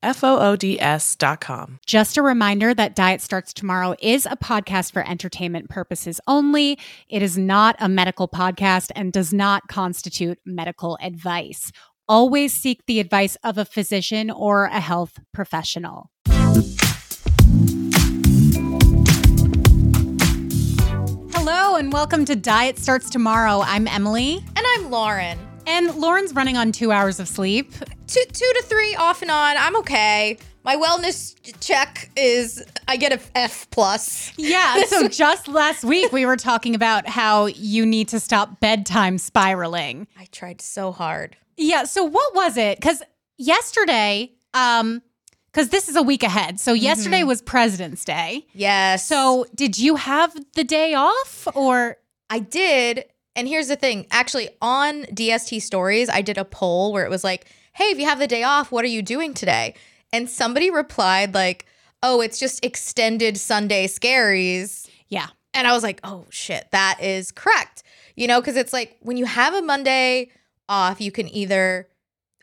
F O O D S dot com. Just a reminder that Diet Starts Tomorrow is a podcast for entertainment purposes only. It is not a medical podcast and does not constitute medical advice. Always seek the advice of a physician or a health professional. Hello and welcome to Diet Starts Tomorrow. I'm Emily. And I'm Lauren. And Lauren's running on two hours of sleep. Two, two to three off and on. I'm okay. My wellness check is I get a F plus. Yeah. so just last week we were talking about how you need to stop bedtime spiraling. I tried so hard. Yeah. So what was it? Because yesterday, um, because this is a week ahead. So yesterday was President's Day. Yes. So did you have the day off or? I did. And here's the thing actually, on DST stories, I did a poll where it was like, hey, if you have the day off, what are you doing today? And somebody replied, like, oh, it's just extended Sunday scaries. Yeah. And I was like, oh shit, that is correct. You know, because it's like when you have a Monday off, you can either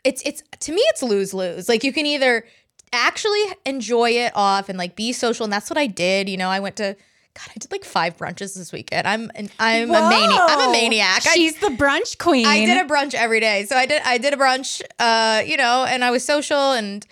it's it's to me it's lose lose. Like you can either actually enjoy it off and like be social, and that's what I did. You know, I went to God, I did like five brunches this weekend. I'm an, I'm a maniac. I'm a Whoa. maniac. I- She's the brunch queen. I did a brunch every day. So I did I did a brunch uh, you know, and I was social and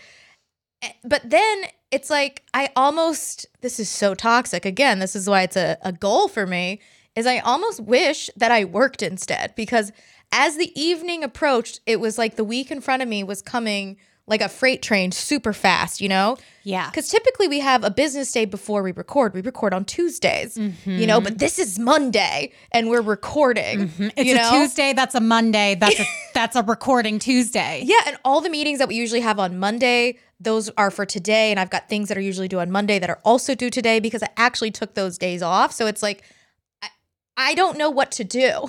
eh, but then it's like I almost this is so toxic. Again, this is why it's a, a goal for me, is I almost wish that I worked instead because as the evening approached, it was like the week in front of me was coming like a freight train super fast, you know? Yeah. Because typically we have a business day before we record. We record on Tuesdays, you know, mm-hmm. but this is Monday and we're recording. Mm-hmm. It's you a know? Tuesday. That's a Monday. That's a that's a recording Tuesday. Yeah, and all the meetings that we usually have on Monday, those are for today. And I've got things that are usually due on Monday that are also due today because I actually took those days off. So it's like, I, I don't know what to do.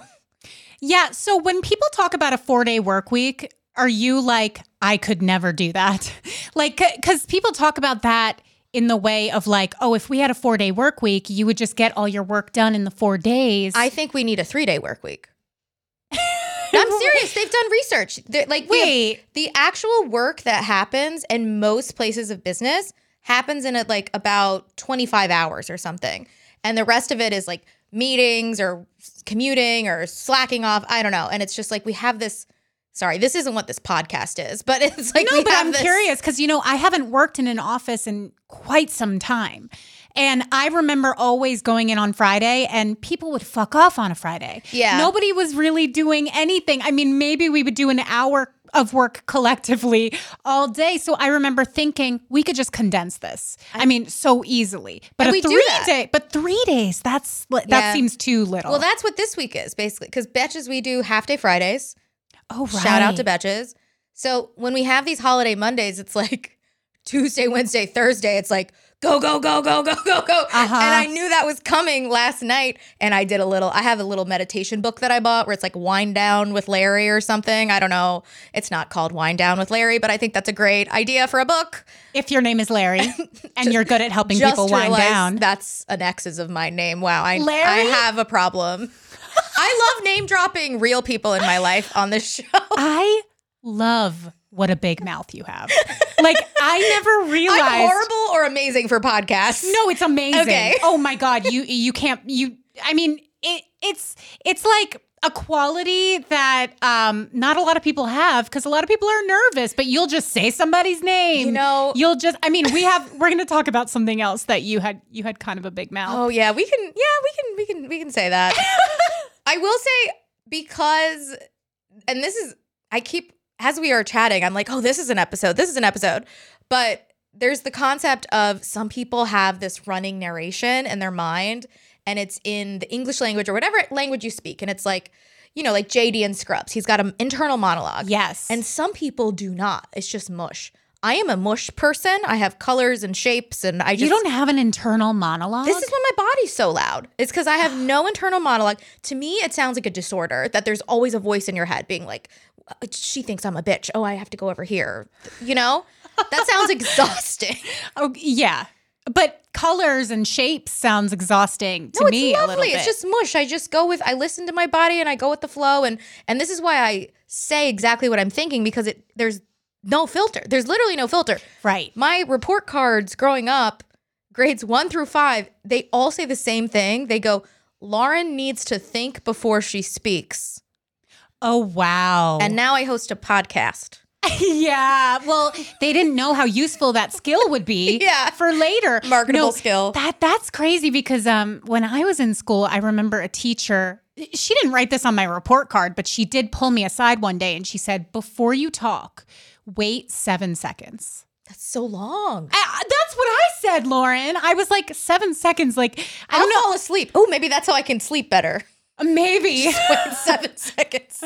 Yeah. So when people talk about a four day work week, are you like, I could never do that? like, because people talk about that in the way of like, oh, if we had a four day work week, you would just get all your work done in the four days. I think we need a three day work week. I'm serious. They've done research. They're, like, Wait. the actual work that happens in most places of business happens in it like about 25 hours or something. And the rest of it is like meetings or commuting or slacking off. I don't know. And it's just like we have this. Sorry, this isn't what this podcast is, but it's like no, but I'm this- curious because you know I haven't worked in an office in quite some time, and I remember always going in on Friday, and people would fuck off on a Friday. Yeah. nobody was really doing anything. I mean, maybe we would do an hour of work collectively all day. So I remember thinking we could just condense this. I mean, so easily. But we do three that. day, but three days. That's that Yeah. seems too little. Well, that's what this week is basically because Betches we do half day Fridays. Oh right. Shout out to Betches. So when we have these holiday Mondays, it's like Tuesday, Wednesday, Thursday. It's like go, go, go, go, go, go, go. Uh-huh. And I knew that was coming last night. And I did a little, I have a little meditation book that I bought where it's like Wind Down with Larry or something. I don't know. It's not called Wind Down with Larry, but I think that's a great idea for a book. If your name is Larry and you're good at helping people wind down. That's an X's of my name. Wow. I, I have a problem. I love name dropping real people in my life on this show. I love what a big mouth you have. Like I never realized. I'm horrible or amazing for podcasts. No, it's amazing. Okay. Oh my god, you you can't you. I mean, it it's it's like a quality that um, not a lot of people have because a lot of people are nervous, but you'll just say somebody's name. You know- you'll just. I mean, we have. We're going to talk about something else that you had. You had kind of a big mouth. Oh yeah, we can. Yeah, we can. We can. We can say that. I will say because, and this is. I keep as we are chatting. I'm like, oh, this is an episode. This is an episode. But there's the concept of some people have this running narration in their mind, and it's in the English language or whatever language you speak, and it's like. You know, like JD and Scrubs. He's got an internal monologue. Yes. And some people do not. It's just mush. I am a mush person. I have colors and shapes, and I just you don't have an internal monologue. this is why my body's so loud. It's because I have no internal monologue. To me, it sounds like a disorder that there's always a voice in your head being like, "Uh, she thinks I'm a bitch. Oh, I have to go over here. You know? That sounds exhausting. Oh yeah, but colors and shapes sounds exhausting to no, me it's a little lovely. bit. It's just mush. I just go with I listen to my body and I go with the flow and and this is why I say exactly what I'm thinking because it there's no filter. There's literally no filter. right. My report cards growing up, grades one through five, they all say the same thing. They go, Lauren needs to think before she speaks. Oh wow. And now I host a podcast. yeah. Well, they didn't know how useful that skill would be Yeah. for later. Marketable skill. That that's crazy because um when I was in school, I remember a teacher she didn't write this on my report card, but she did pull me aside one day and she said, "Before you talk, wait 7 seconds." That's so long. I, that's what I said, Lauren. I was like 7 seconds like I I'll don't know, fall asleep. Oh, maybe that's how I can sleep better. Uh, maybe. Wait seven seconds.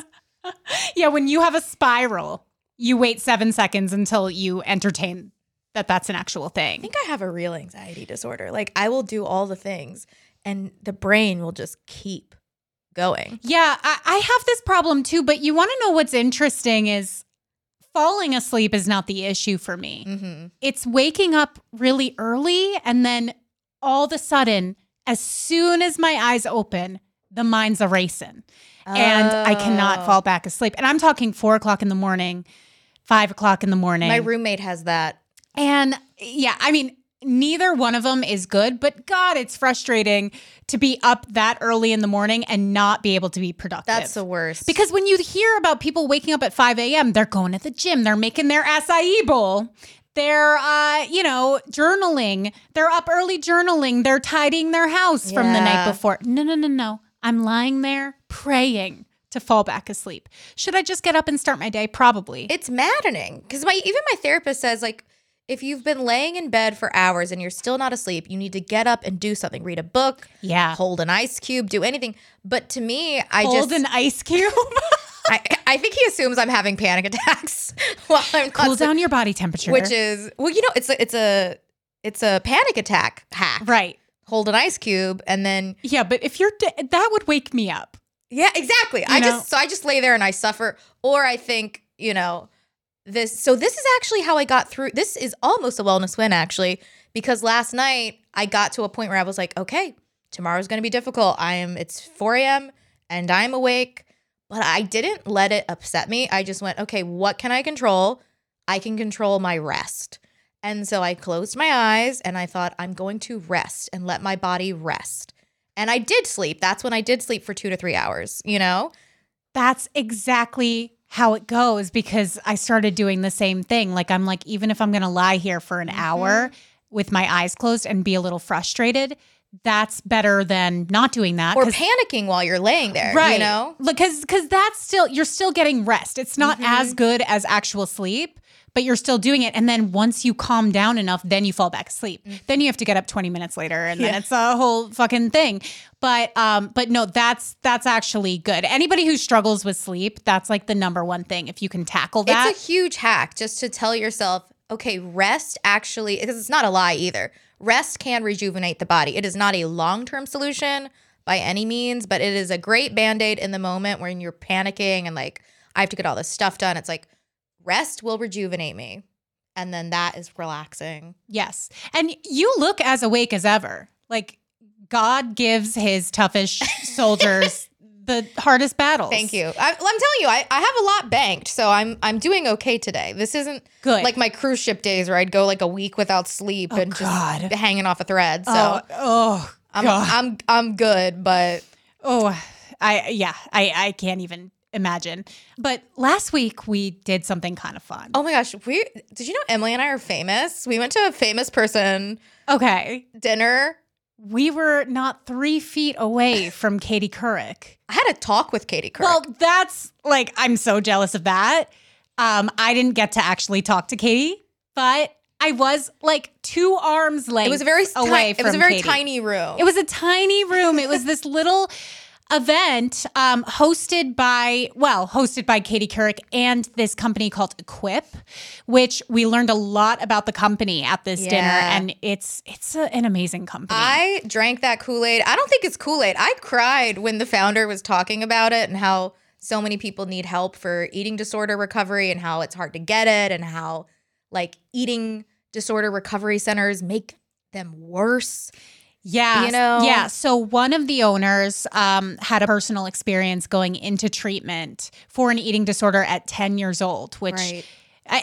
yeah, when you have a spiral, you wait 7 seconds until you entertain that that's an actual thing. I think I have a real anxiety disorder. Like I will do all the things and the brain will just keep going. Yeah, I, I have this problem too, but you want to know what's interesting is falling asleep is not the issue for me. Mm-hmm. It's waking up really early and then all of a sudden, as soon as my eyes open, the mind's erasing and I cannot Oh. fall back asleep. And I'm talking four o'clock in the morning, five o'clock in the morning. My roommate has that. And yeah, I mean, neither one of them is good, but God, it's frustrating to be up that early in the morning and not be able to be productive. That's the worst. because when you hear about people waking up at 5 a.m., they're going to the gym, they're making their acai bowl. They're, uh, you know, journaling. They're up early journaling. They're tidying their house from the night Yeah. before. No, no, no, no. I'm lying there praying to fall back asleep. Should I just get up and start my day? Probably. it's maddening because my even my therapist says like if you've been laying in bed for hours and you're still not asleep, you need to get up and do something. Read a book, yeah. hold an ice cube, do anything. But to me, I just Hold just an ice cube. I, I think he assumes I'm having panic attacks while I'm cool down your body temperature. which is well, you know, it's a it's a it's a panic attack hack. right. Hold an ice cube and then Yeah, but if you're de- that would wake me up. yeah, exactly. I know? just so I just lay there and I suffer, or I think you know this. So this is actually how I got through. This is almost a wellness win actually because last night I got to a point where I was like, okay, tomorrow's going to be difficult. I am. It's 4 a.m. and I'm awake, but I didn't let it upset me. I just went, okay, what can I control? I can control my rest. And so I closed my eyes and I thought, I'm going to rest and let my body rest. And I did sleep. That's when I did sleep for two to three hours, you know? That's exactly how it goes because I started doing the same thing. Like I'm like even if I'm going to lie here for an Mm-hmm. hour with my eyes closed and be a little frustrated, that's better than not doing that. or panicking while you're laying there, right? you know? because because that's still you're still getting rest. It's not Mm-hmm. as good as actual sleep. But you're still doing it. And then once you calm down enough, then you fall back asleep. Then you have to get up 20 minutes later and then Mm-hmm. Yeah. it's a whole fucking thing. But um, but no, that's that's actually good. Anybody who struggles with sleep, that's like the number one thing. If you can tackle that. It's a huge hack just to tell yourself, okay, rest actually, because it's not a lie either. Rest can rejuvenate the body. It is not a long term solution by any means, but it is a great band aid in the moment when you're panicking and like, I have to get all this stuff done. It's like, rest will rejuvenate me. And then that is relaxing. yes. And you look as awake as ever. Like God gives his toughest soldiers the hardest battles. Thank you. I, I'm telling you, I, I have a lot banked, so I'm I'm doing okay today. This isn't Good. like my cruise ship days where I'd go like a week without sleep oh, and God. just hanging off a thread. So oh, oh I'm God. I'm I'm good, but Oh, I yeah, I I can't even imagine. But last week we did something kind of fun. Oh my gosh, we did you know Emily and I are famous? We went to a famous person Okay. dinner. We were not three feet away from Katie Couric. I had a talk with Katie Couric. Well, that's like I'm so jealous of that. Um, I didn't get to actually talk to Katie, but I was like two arms length. it was a very away. ti- it was a very Katie. tiny room. It was a tiny room. It was this little event um, hosted by, well, hosted by Katie Couric and this company called Equip, which we learned a lot about the company at this dinner, and it's it's a, an amazing company. I drank that Kool Aid. I don't think it's Kool Aid. I cried when the founder was talking about it and how so many people need help for eating disorder recovery and how it's hard to get it and how like eating disorder recovery centers make them worse. Yeah. You know? Yeah. So one of the owners um, had a personal experience going into treatment for an eating disorder at 10 years old, which. Right.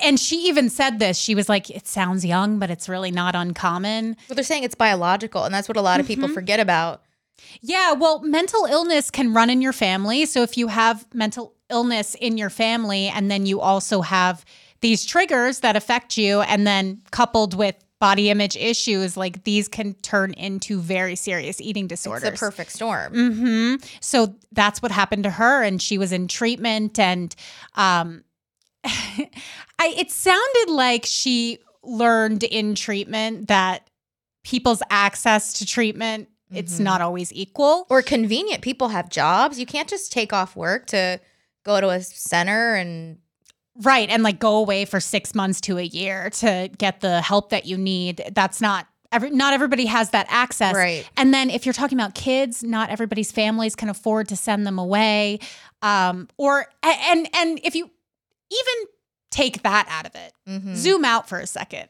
And she even said this. She was like, it sounds young, but it's really not uncommon. But they're saying it's biological, and that's what a lot of Mm-hmm. people forget about. Yeah, well, mental illness can run in your family. So if you have mental illness in your family and then you also have these triggers that affect you and then coupled with body image issues, like these can turn into very serious eating disorders. It's a perfect storm. hmm So that's what happened to her, and she was in treatment. And um, I, it sounded like she learned in treatment that people's access to treatment it's Mhm. not always equal. Or convenient. People have jobs. You can't just take off work to go to a center and Right. And like go away for six months to a year to get the help that you need. That's not. Every, not everybody has that access. Right. And then if you're talking about kids, not everybody's families can afford to send them away. Um, or and and if you even take that out of it, Mhm. zoom out for a second.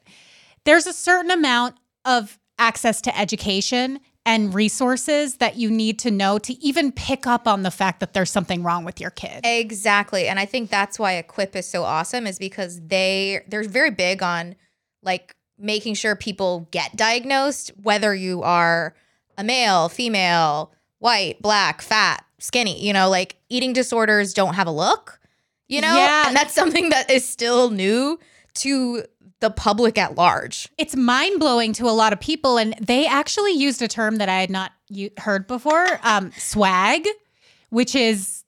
There's a certain amount of access to education and resources that you need to know to even pick up on the fact that there's something wrong with your kid. Exactly. And I think that's why Equip is so awesome is because they they're very big on like making sure people get diagnosed whether you are a male, female, white, black, fat, skinny, you know, like eating disorders don't have a look, you know? Yeah. And that's something that is still new to the public at large. it's mind blowing to a lot of people, and they actually used a term that I had not u- heard before um, swag, which is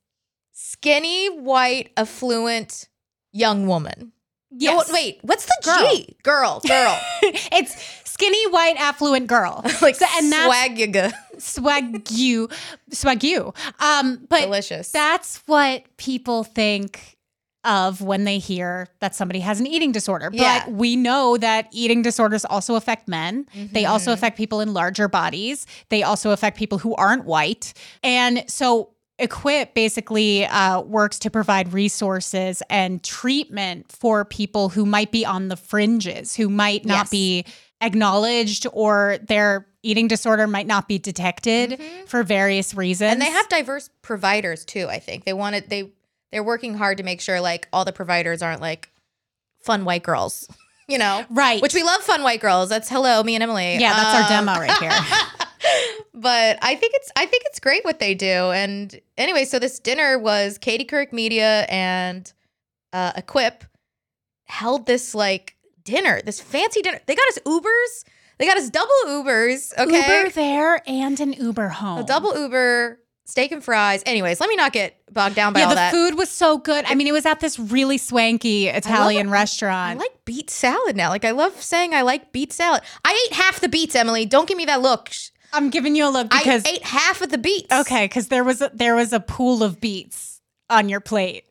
Skinny, white, affluent young woman. yes, No, wait, what's the Girl. G? Girl, girl. it's skinny, white, affluent girl. like So- and that's swag swag you, swag you. Um, but delicious. that's what people think of when they hear that somebody has an eating disorder. Yeah. But we know that eating disorders also affect men. They also affect people in larger bodies. They also affect people who aren't white. And so Equip basically uh, works to provide resources and treatment for people who might be on the fringes, who might not Yes. be acknowledged or their eating disorder might not be detected Mhm. for various reasons. and they have diverse providers too. I think they wanted they they're working hard to make sure like all the providers aren't like fun white girls, you know. right. Which we love fun white girls. That's hello, me and Emily. yeah, that's our Um, demo right here. but I think it's I think it's great what they do. And anyway, so this dinner was Katie Couric Media and uh, Equip held this like dinner, this fancy dinner. They got us Ubers. They got us double Ubers. Okay, Uber there and an Uber home. a double Uber, steak and fries. Anyways, let me not get bogged down by yeah, all the that. food was so good. I mean, it was at this really swanky Italian I restaurant. I like beet salad now. Like I love saying I like beet salad. I ate half the beets, Emily. Don't give me that look. I'm giving you a look because I ate half of the beets. okay, because there was a, there was a pool of beets on your plate,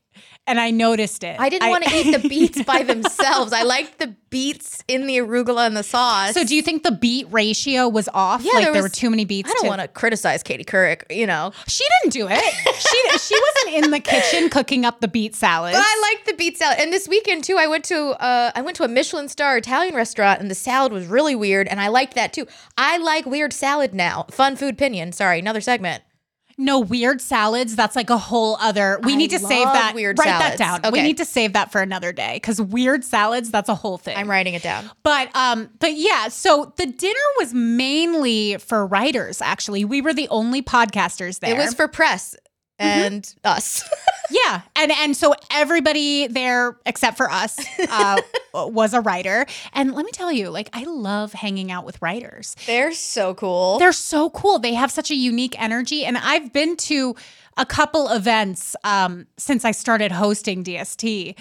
and I noticed it. I didn't want to eat the beets by themselves. I liked the beets in the arugula and the sauce. So, do you think the beet ratio was off? Yeah, like there there, were too many beets. I don't want to criticize Katie Couric, you know, She didn't do it. she she wasn't in the kitchen cooking up the beet salad. but I like the beet salad. And this weekend too, I went to uh, I went to a Michelin star Italian restaurant, and the salad was really weird, and I liked that too. I like weird salad now. Fun food pinion. Sorry, another segment. No weird salads. That's like a whole other. We I need to save that. weird write salads. that down. We need to save that for another day because weird salads. That's a whole thing. I'm writing it down. But um, but yeah. So the dinner was mainly for writers. Actually, we were the only podcasters there. It was for press. And us. Yeah, and and so everybody there except for us uh, was a writer. And let me tell you, like I love hanging out with writers. They're so cool. They're so cool. They have such a unique energy, and I've been to a couple events um, since I started hosting DST.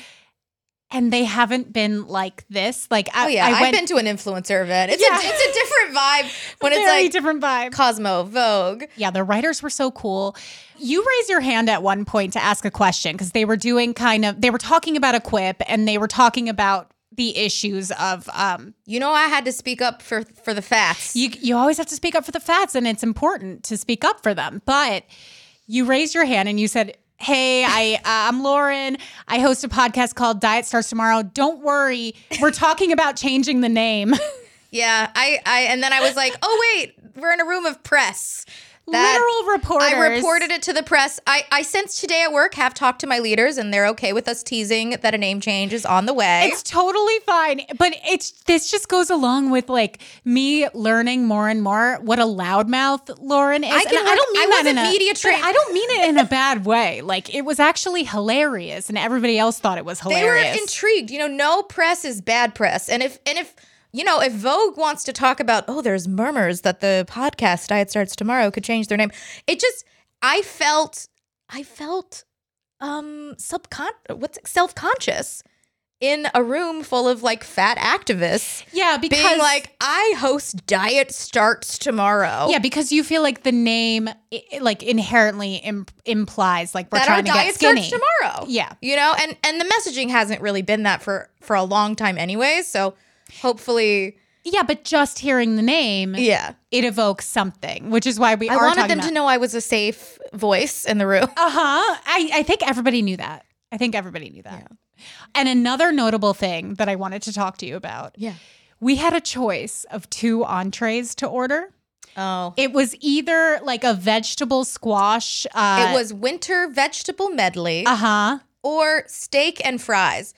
And they haven't been like this. Like, I, oh yeah, I I've went, been to an influencer event. It's Yeah. a it's a different vibe when it's very like different vibe. Cosmo, Vogue. Yeah, the writers were so cool. You raised your hand at one point to ask a question because they were doing kind of they were talking about Equip and they were talking about the issues of um You know, I had to speak up for for the fats. you you always have to speak up for the fats and it's important to speak up for them. But you raised your hand and you said, "Hey, I uh, I'm Lauren. I host a podcast called Diet Starts Tomorrow. Don't worry, we're talking about changing the name." yeah, I I and then I was like, oh wait, we're in a room of press. That- Literal reporters. I reported it to the press. I, I since today at work have talked to my leaders and they're okay with us teasing that a name change is on the way. It's totally fine, but it's this just goes along with like me learning more and more what a loudmouth Lauren is. I can- I don't mean I that in a media but trained. I don't mean it in a bad way. Like it was actually hilarious, and everybody else thought it was hilarious. they were intrigued. You know, no press is bad press. And if and if you know, if Vogue wants to talk about, oh, there's murmurs that the podcast Diet Starts Tomorrow could change their name. It just I felt I felt um subcon what's self-conscious in a room full of like fat activists yeah, because being like, I host Diet Starts Tomorrow. yeah, because you feel like the name i- like inherently Im- implies like we're that trying to get diet skinny. starts tomorrow. Yeah. you know, and and the messaging hasn't really been that for for a long time, anyways. So hopefully, Yeah, but just hearing the name, yeah. it evokes something, which is why we I wanted them about- to know I was a safe voice in the room. Uh huh. I, I think everybody knew that. I think everybody knew that. And another notable thing that I wanted to talk to you about Yeah. we had a choice of two entrees to order. Oh. It was either like a vegetable squash. Uh, it was winter vegetable medley Uh huh. or steak and fries.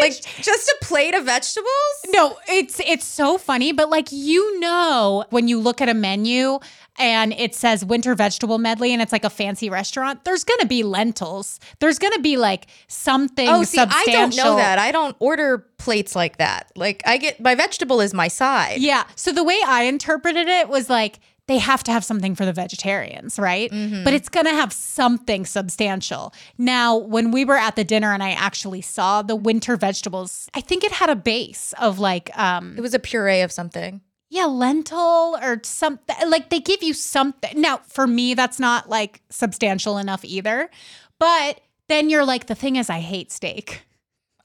Like just a plate of vegetables? No, it's it's so funny, but like you know when you look at a menu and it says winter vegetable medley and it's like a fancy restaurant, there's gonna be lentils. There's gonna be like something Oh, see, I don't know that. I don't order plates like that. Like I get my vegetable is my side. Yeah. So the way I interpreted it was like they have to have something for the vegetarians, right? Mm-hmm. But it's going to have something substantial. Now, when we were at the dinner and I actually saw the winter vegetables, I think it had a base of like um It was a puree of something. yeah, lentil or something. Like they give you something. Now, for me that's not like substantial enough either. But then you're like the thing is I hate steak.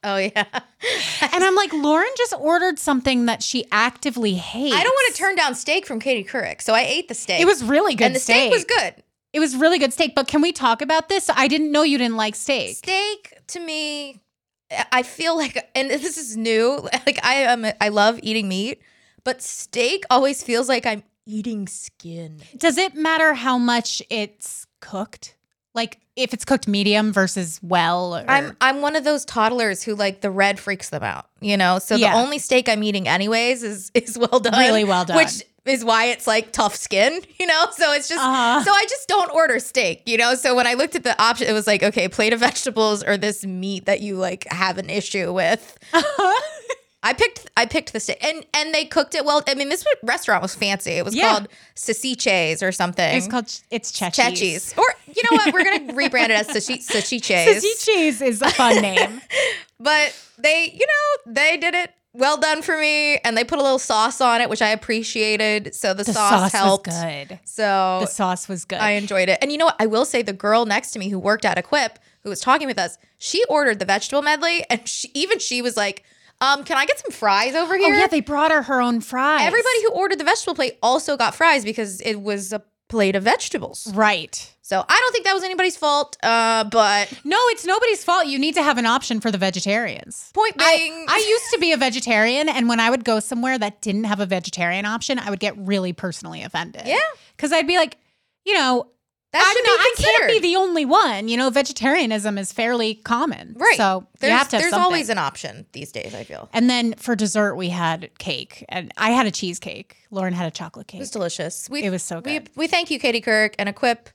Oh yeah. And I'm like Lauren just ordered something that she actively hates. I don't want to turn down steak from Katie Couric, so I ate the steak. It was really good and the steak. was good. It was really good steak, but can we talk about this? I didn't know you didn't like steak. Steak to me, I feel like, and this is new. Like I am, I love eating meat, but steak always feels like I'm eating skin. Does it matter how much it's cooked? Like if it's cooked medium versus well? Or, I'm I'm one of those toddlers who like the red freaks them out, you know. So Yeah. the only steak I'm eating anyways is is well done, Really well done. which is why it's like tough skin, you know. So it's just Uh-huh. so I just don't order steak, you know. So when I looked at the option, it was like okay, plate of vegetables or this meat that you like have an issue with. I picked I picked the steak and and they cooked it well. I mean, this restaurant was fancy. It was Yeah. called Sasiches or something. it's called it's Chechis. Chechis. Or you know what? We're gonna rebrand it as Sashi- Sasiches. Is a fun name. But they, you know, they did it well done for me, and they put a little sauce on it, which I appreciated. So the, The sauce, sauce, helped. was good. So The sauce was good. I enjoyed it. And you know what? I will say the girl next to me who worked at Equip, who was talking with us, she ordered the vegetable medley, and she, even she was like, um, "Can I get some fries over here? oh yeah, they brought her her own fries. Everybody who ordered the vegetable plate also got fries because it was a plate of vegetables. right. So I don't think that was anybody's fault. Uh, but No, it's nobody's fault. You need to have an option for the vegetarians. point being, I, I used to be a vegetarian, and when I would go somewhere that didn't have a vegetarian option, I would get really personally offended. Yeah. because I'd be like, you know, that should not- be I can't be the only one. You know, vegetarianism is fairly common, Right. So there's you have to. Have there's something. always an option these days, I feel. And then for dessert, we had cake, and I had a cheesecake. Lauren had a chocolate cake. It was delicious. We, It was so We, good. we thank you, Katie Couric and Equip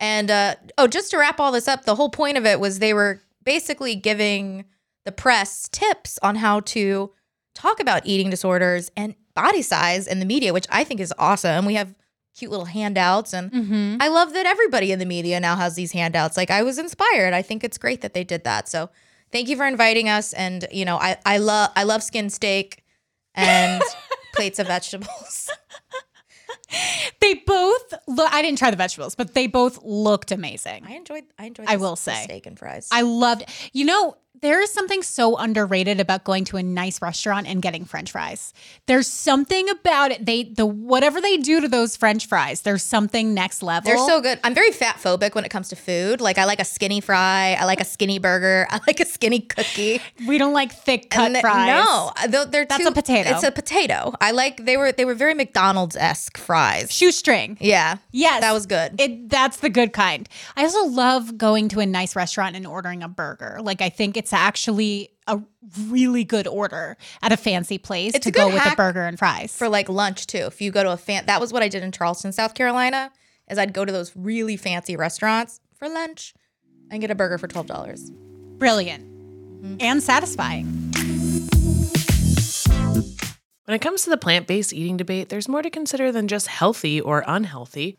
And uh, oh, just to wrap all this up, the whole point of it was they were basically giving the press tips on how to talk about eating disorders and body size in the media, which I think is awesome. We have cute little handouts and Mm-hmm. I love that everybody in the media now has these handouts. Like I was inspired. I think it's great that they did that. So thank you for inviting us. And you know, I I love I love skin steak and plates of vegetables. They both look. I didn't try the vegetables, but they both looked amazing. I enjoyed I enjoyed. I will the say. steak and fries. I loved. You know, there is something so underrated about going to a nice restaurant and getting French fries. There's something about it. They the whatever they do to those French fries. There's something next level. They're so good. I'm very fat phobic when it comes to food. Like I like a skinny fry. I like a skinny burger. I like a skinny cookie. We don't like thick cut the- fries. No, they're, they're That's too- a potato. It's a potato. I like they were they were very McDonald's esque fries. shoestring. Yeah, Yes, that was good. It that's the good kind. I also love going to a nice restaurant and ordering a burger. Like I think it's actually a really good order at a fancy place It's to a go with a burger and fries. for like lunch too. If you go to a fan, that was what I did in Charleston, South Carolina. Is I'd go to those really fancy restaurants for lunch and get a burger for twelve dollars. Brilliant Mm-hmm. and satisfying. When it comes to the plant based eating debate, there's more to consider than just healthy or unhealthy.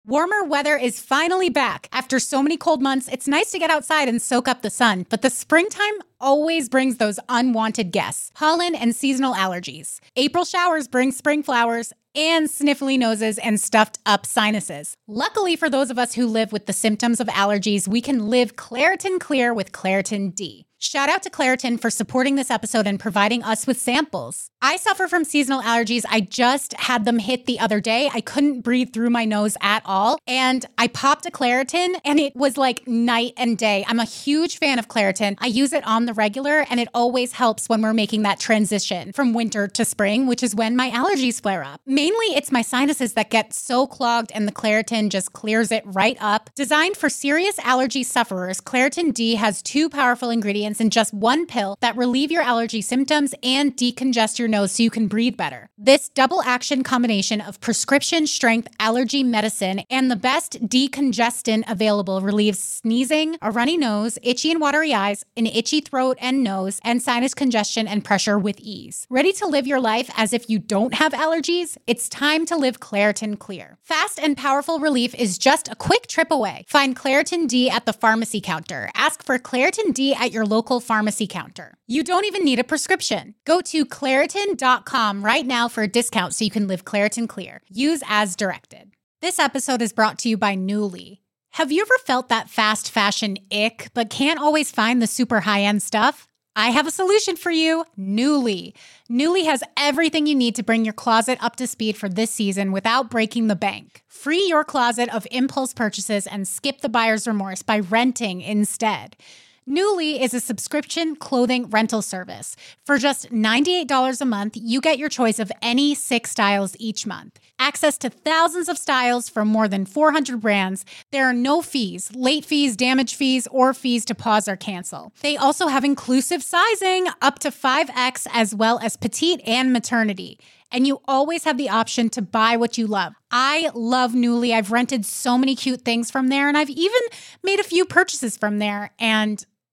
Warmer weather is finally back. After so many cold months, it's nice to get outside and soak up the sun, but the springtime always brings those unwanted guests pollen and seasonal allergies. April showers bring spring flowers and sniffly noses and stuffed up sinuses. Luckily, for those of us who live with the symptoms of allergies, we can live Claritin Clear with Claritin D. Shout out to Claritin for supporting this episode and providing us with samples. I suffer from seasonal allergies. I just had them hit the other day. I couldn't breathe through my nose at all. And I popped a Claritin and it was like night and day. I'm a huge fan of Claritin. I use it on the regular and it always helps when we're making that transition from winter to spring, which is when my allergies flare up. Mainly, it's my sinuses that get so clogged and the Claritin just clears it right up. Designed for serious allergy sufferers, Claritin D has two powerful ingredients in just one pill that relieve your allergy symptoms and decongest your nose so you can breathe better. This double action combination of prescription strength allergy medicine and the best decongestant available relieves sneezing, a runny nose, itchy and watery eyes, an itchy throat and nose, and sinus congestion and pressure with ease. Ready to live your life as if you don't have allergies? It's time to live Claritin Clear. Fast and powerful relief is just a quick trip away. Find Claritin D at the pharmacy counter. Ask for Claritin D at your local pharmacy counter. You don't even need a prescription. Go to Claritin.com right now for a discount so you can live Claritin Clear. Use as directed. This episode is brought to you by Nuuly. Have you ever felt that fast fashion ick, but can't always find the super high end stuff? I have a solution for you Nuuly. Nuuly has everything you need to bring your closet up to speed for this season without breaking the bank. Free your closet of impulse purchases and skip the buyer's remorse by renting instead. Nuuly is a subscription clothing rental service. For just $98 a month, you get your choice of any six styles each month. Access to thousands of styles from more than 400 brands. There are no fees, late fees, damage fees, or fees to pause or cancel. They also have inclusive sizing up to 5X as well as petite and maternity and you always have the option to buy what you love. I love Nuuly. I've rented so many cute things from there, and I've even made a few purchases from there, and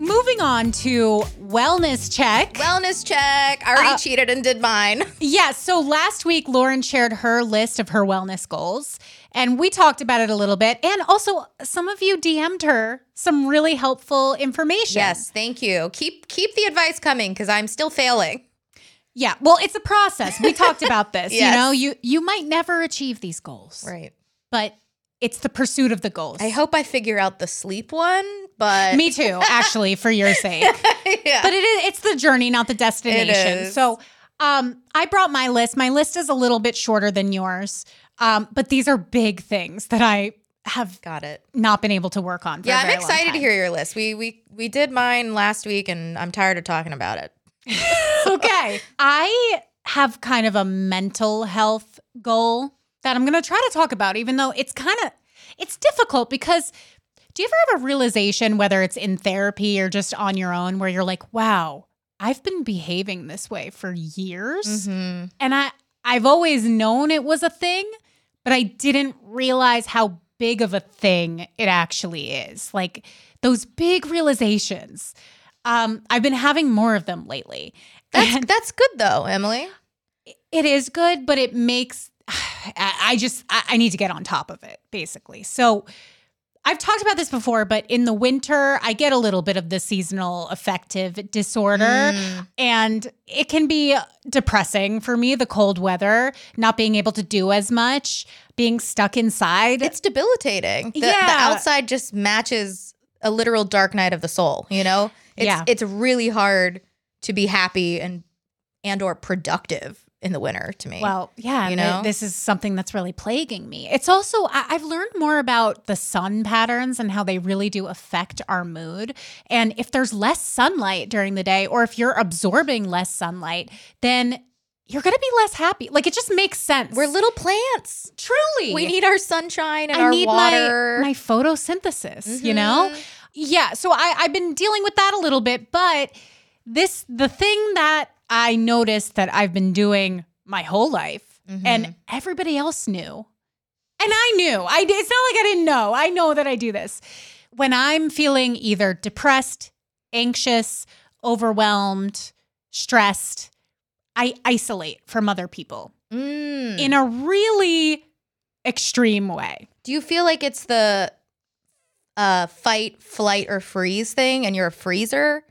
moving on to wellness check. Wellness check. I already Uh, cheated and did mine. Yeah, so last week Lauren shared her list of her wellness goals and we talked about it a little bit and also some of you DM'd her some really helpful information. Yes, thank you. Keep keep the advice coming because I'm still failing. Yeah, well, it's a process. We talked about this. Yes. You know, you you might never achieve these goals. Right. But it's the pursuit of the goals. I hope I figure out the sleep one, but Me too, actually, for your sake. yeah. But it is it's the journey, not the destination. So um I brought my list. My list is a little bit shorter than yours. Um, but these are big things that I have got it. not been able to work on. For Yeah, I'm excited to hear your list. We we we did mine last week, and I'm tired of talking about it. okay. I have kind of a mental health goal that I'm going to try to talk about, even though it's kind of it's difficult because do you ever have a realization, whether it's in therapy or just on your own, where you're like, wow, I've been behaving this way for years, Mm-hmm. and I I've always known it was a thing, but I didn't realize how big of a thing it actually is. Like those big realizations. Um, I've been having more of them lately. That's And that's good though, Emily. it is good, but it makes I, just I, I need to get on top of it, basically. So I've talked about this before, but in the winter, I get a little bit of the seasonal affective disorder. Mm. And it can be depressing for me, the cold weather, not being able to do as much, being stuck inside. It's debilitating. The, the Yeah. outside just matches a literal dark night of the soul. You know, it's Yeah. it's really hard to be happy and and or productive in the winter. To me, Well, yeah, You know? this is something that's really plaguing me. It's also I- I've learned more about the sun patterns and how they really do affect our mood. And if there's less sunlight during the day, or if you're absorbing less sunlight, then you're going to be less happy. Like it just makes sense. we're little plants. truly We need our sunshine and I our need water. my my photosynthesis. You know, Mhm. yeah. So I I've been dealing with that a little bit, but this the thing that I noticed that I've been doing my whole life, Mhm. and everybody else knew, and I knew. I it's not like I didn't know. I know that I do this when I'm feeling either depressed, anxious, overwhelmed, stressed. I isolate from other people Mm. in a really extreme way. Do you feel like it's the uh, fight, flight, or freeze thing, and you're a freezer?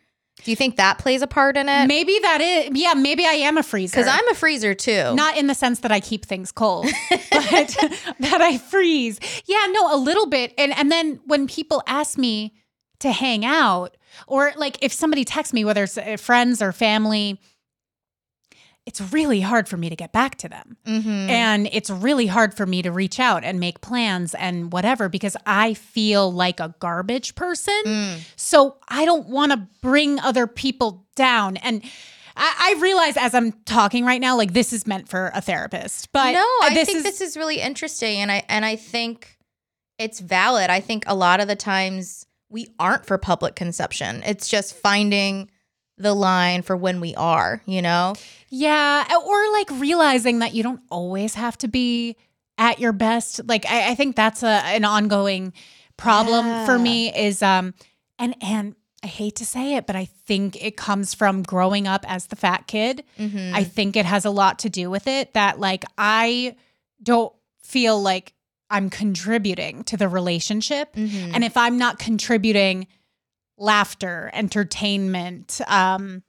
Do you think that plays a part in it? Maybe that is, yeah, maybe I am a freezer. Because I'm a freezer too. not in the sense that I keep things cold, but that I freeze. Yeah, no, a little bit. And and then when people ask me to hang out, or like if somebody texts me, whether it's uh, friends or family, it's really hard for me to get back to them. Mhm. And it's really hard for me to reach out and make plans and whatever because I feel like a garbage person. Mm. So I don't want to bring other people down. And I, I realize as I'm talking right now, like this is meant for a therapist. But no, I this think is, this is really interesting, and I and I think it's valid. I think a lot of the times we aren't for public consumption. It's just finding the line for when we are. You know, yeah, or like realizing that you don't always have to be at your best. Like I, I think that's a an ongoing problem for me is um and and I hate to say it, but I think it comes from growing up as the fat kid. Mhm. I think it has a lot to do with it that like I don't feel like I'm contributing to the relationship. Mhm. And if I'm not contributing laughter, entertainment, um,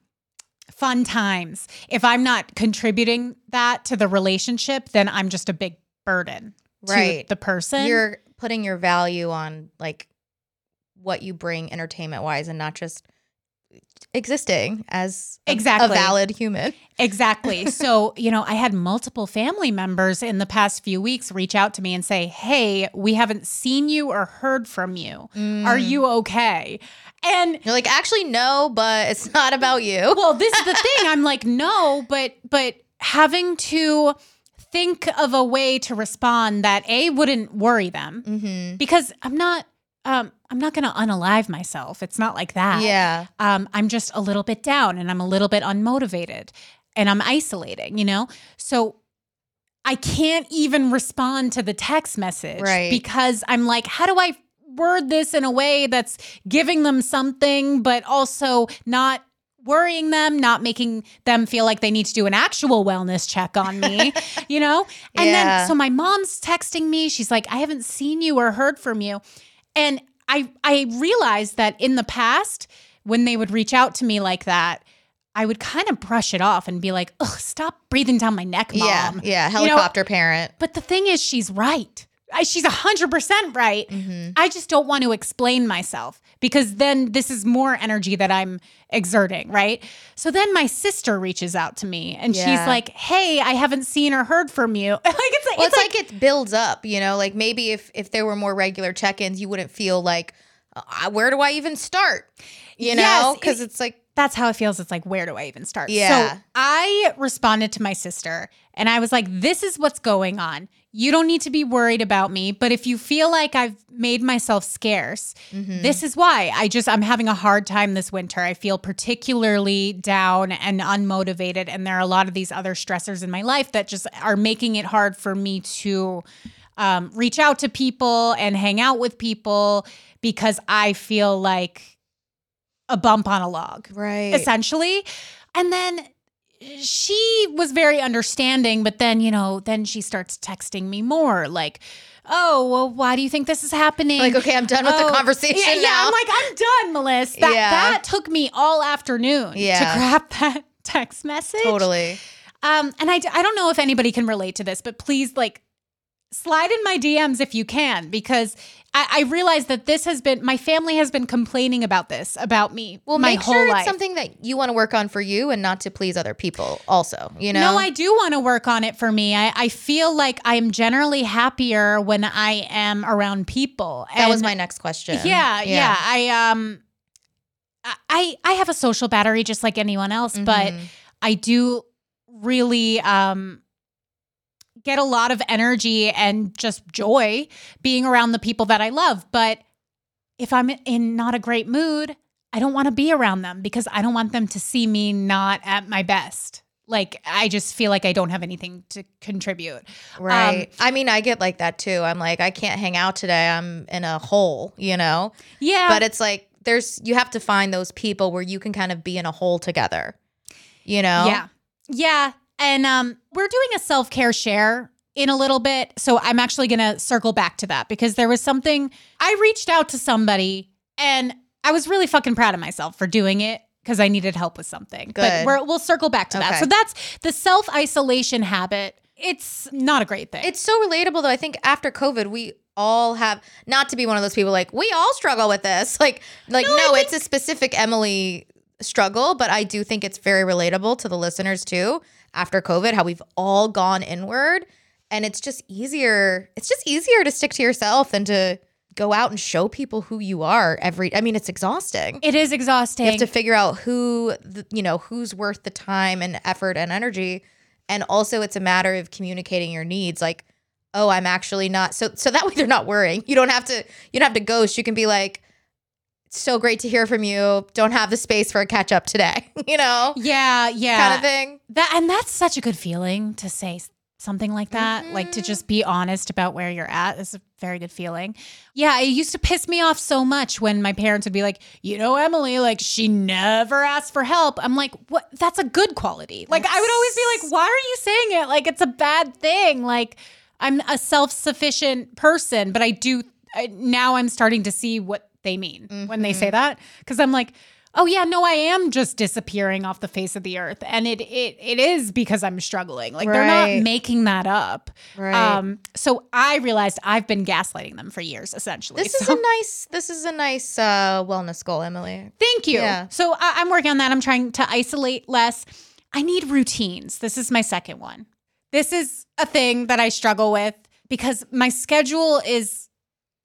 fun times, if I'm not contributing that to the relationship, then I'm just a big burden Right. to the person. you're putting your value on like what you bring entertainment wise, and not just existing as a- Exactly. a valid human. Exactly. so, you know, I had multiple family members in the past few weeks reach out to me and say, Hey, we haven't seen you or heard from you. Are Mm. you okay? And You're like, actually, no, but it's not about you. well, this is the thing. I'm like, no, but but having to think of a way to respond that a wouldn't worry them Mm-hmm. because I'm not um I'm not going to unalive myself. It's not like that. Yeah. Um I'm just a little bit down and I'm a little bit unmotivated and I'm isolating, you know? So I can't even respond to the text message Right. because I'm like how do I word this in a way that's giving them something but also not worrying them, not making them feel like they need to do an actual wellness check on me, you know? And Yeah. then so my mom's texting me. She's like, I haven't seen you or heard from you. And I I realized that in the past, when they would reach out to me like that, I would kind of brush it off and be like, Ugh, stop breathing down my neck, mom. Yeah. Yeah. You know, Helicopter parent. But the thing is, she's right. I, she's 100% right. Mm-hmm. I just don't want to explain myself because then this is more energy that I'm exerting, right? So then my sister reaches out to me and she's like, "Hey, I haven't seen or heard from you." like it's, Well, it's, it's, like, it builds up, you know. Like maybe if if there were more regular check-ins, you wouldn't feel like, uh, where do I even start? You know, Yes, because it- it's like, that's how it feels. It's like, where do I even start? Yeah. So I responded to my sister and I was like, this is what's going on. You don't need to be worried about me. But if you feel like I've made myself scarce, mm-hmm. this is why. I just, I'm having a hard time this winter. I feel particularly down and unmotivated. And there are a lot of these other stressors in my life that just are making it hard for me to um, reach out to people and hang out with people because I feel like a bump on a log right. essentially. And then she was very understanding, but then, you know, then she starts texting me more like, oh, well, why do you think this is happening? Like, okay, I'm done with Oh, the conversation yeah, yeah. I'm like, I'm done, Melissa. That, Yeah. that took me all afternoon Yeah. to grab that text message. totally. Um, and I, I don't know if anybody can relate to this, but please, like, slide in my DMs if you can, because I, I realize that this has been my family has been complaining about this about me Well, my make whole sure life. it's something that you want to work on for you and not to please other people. Also, you know. No, I do want to work on it for me. I, I feel like I'm generally happier when I am around people. that was my next question. Yeah, yeah. I um I I have a social battery just like anyone else, but Mhm. I do really um get a lot of energy and just joy being around the people that I love. But if I'm in not a great mood, I don't want to be around them because I don't want them to see me not at my best. Like I just feel like I don't have anything to contribute. Right. Um, I mean, I get like that too. I'm like, I can't hang out today. I'm in a hole, you know? Yeah. But it's like, there's, you have to find those people where you can kind of be in a hole together, you know? Yeah. Yeah. And um, we're doing a self care share in a little bit. So I'm actually going to circle back to that because there was something I reached out to somebody and I was really fucking proud of myself for doing it because I needed help with something. But Good. we're, we'll circle back to that. So that's the self isolation habit. It's not a great thing. It's so relatable though. I think after COVID, we all have not to be one of those people like we all struggle with this. Like, like no, it's a specific Emily struggle, but I do think it's very relatable to the listeners too. After COVID, how we've all gone inward, and it's just easier. It's just easier to stick to yourself than to go out and show people who you are. Every, I mean, it's exhausting. it is exhausting. You have to figure out who, the, you know, who's worth the time and effort and energy. And also, it's a matter of communicating your needs. Like, oh, I'm actually not. So, so that way they're not worrying. You don't have to. You don't have to ghost. You can be like, "It's so great to hear from you. Don't have the space for a catch up today. You know, yeah, yeah. kind of thing. That and that's such a good feeling to say something like that, like to just be mm-hmm. honest about where you're at is a very good feeling. Yeah, it used to piss me off so much when my parents would be like, "You know, Emily, like she never asked for help." I'm like, "What? That's a good quality." Like I would always be like, "Why are you saying it like it's a bad thing?" Like I'm a self-sufficient person, but I do I, now I'm starting to see what they mean when they say that cuz I'm like, "Oh yeah, no, I am just disappearing off the face of the earth." And it it it is because I'm struggling. Like they're not making that up. Right. Um so I realized I've been gaslighting them for years essentially. This is a nice. This is a nice uh, wellness goal, Emily. Thank you. Yeah. So I, I'm working on that. I'm trying to isolate less. I need routines. This is my second one. This is a thing that I struggle with because my schedule is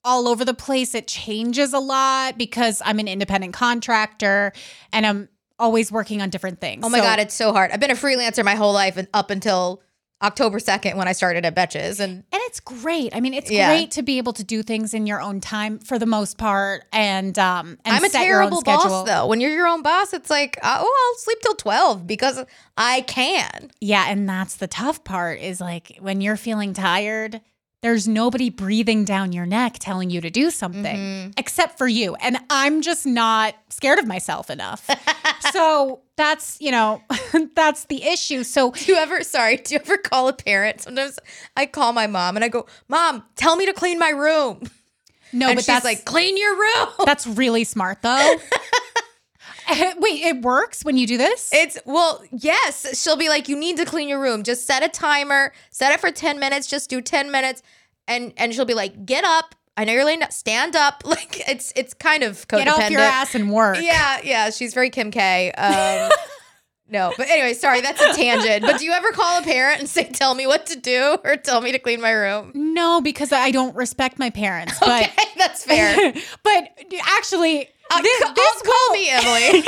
all over the place. It changes a lot because I'm an independent contractor and I'm always working on different things. Oh my So- god, it's so hard. I've been a freelancer my whole life, and up until October 2nd when I started at Betches. And And it's great. I mean, it's Yeah. great to be able to do things in your own time for the most part, and um, and I'm a set your own terrible boss though. When you're your own boss, it's like, uh, oh, I'll sleep till 12 because I can. Yeah, and that's the tough part is like when you're feeling tired, there's nobody breathing down your neck telling you to do something Mm-hmm. except for you. And I'm just not scared of myself enough. so that's, you know, that's the issue. So Do you ever, sorry, do you ever call a parent? Sometimes I call my mom and I go, Mom, tell me to clean my room. no, and but she's that's like, clean your room. that's really smart though. Eh, Wait, it works when you do this? It's well, yes. She'll be like, you need to clean your room. Just set a timer, set it for 10 minutes, just do 10 minutes. And and she'll be like, get up. I know you're laying down. Stand up. Like it's it's kind of codependent. Get off your ass and work. Yeah, yeah. She's very Kim K. Um No, but anyway, sorry, that's a tangent. But do you ever call a parent and say, "Tell me what to do" or "Tell me to clean my room"? No, because I don't respect my parents. But Okay, that's fair. but actually, Uh, this, this oh, call me Emily.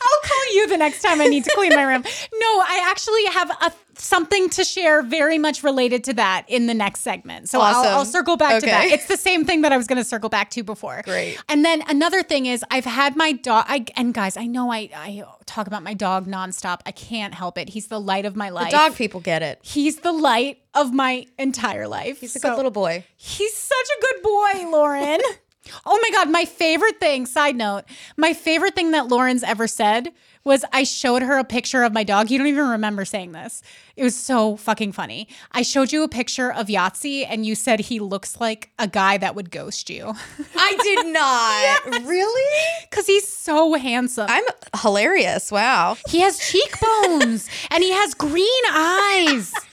I'll call you the next time I need to clean my room. No, I actually have a something to share very much related to that in the next segment. So I'll, I'll circle back to that. It's the same thing that I was going to circle back to before. Great. And then another thing is I've had my dog. I, and guys, I know I, I talk about my dog nonstop. I can't help it. He's the light of my life. Dog people get it. He's the light of my entire life. He's a good little boy. He's such a good boy, Lauren. oh my God. My favorite thing, side note, my favorite thing that Lauren's ever said was I showed her a picture of my dog. You don't even remember saying this. It was so fucking funny. I showed you a picture of Yahtzee and you said he looks like a guy that would ghost you I did not. Really? because he's so handsome. I'm hilarious. Wow. He has cheekbones and he has green eyes.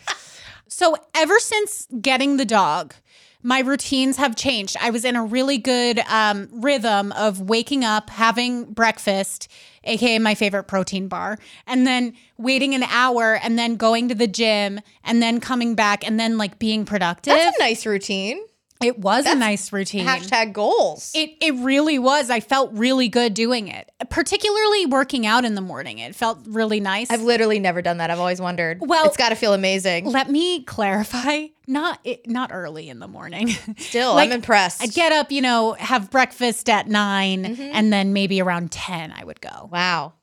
So, ever since getting the dog, my routines have changed. I was in a really good um, rhythm of waking up, having breakfast, aka my favorite protein bar, and then waiting an hour, and then going to the gym, and then coming back, and then like being productive. That's a nice routine. It was a nice routine. Hashtag goals. It it really was. I felt really good doing it, particularly working out in the morning. It felt really nice. I've literally never done that. I've always wondered. Well- it's got to feel amazing. Let me clarify. Not it, not early in the morning. Still, like, I'm impressed. I'd get up, you know, have breakfast at 9 mm-hmm. and then maybe around ten I would go. wow.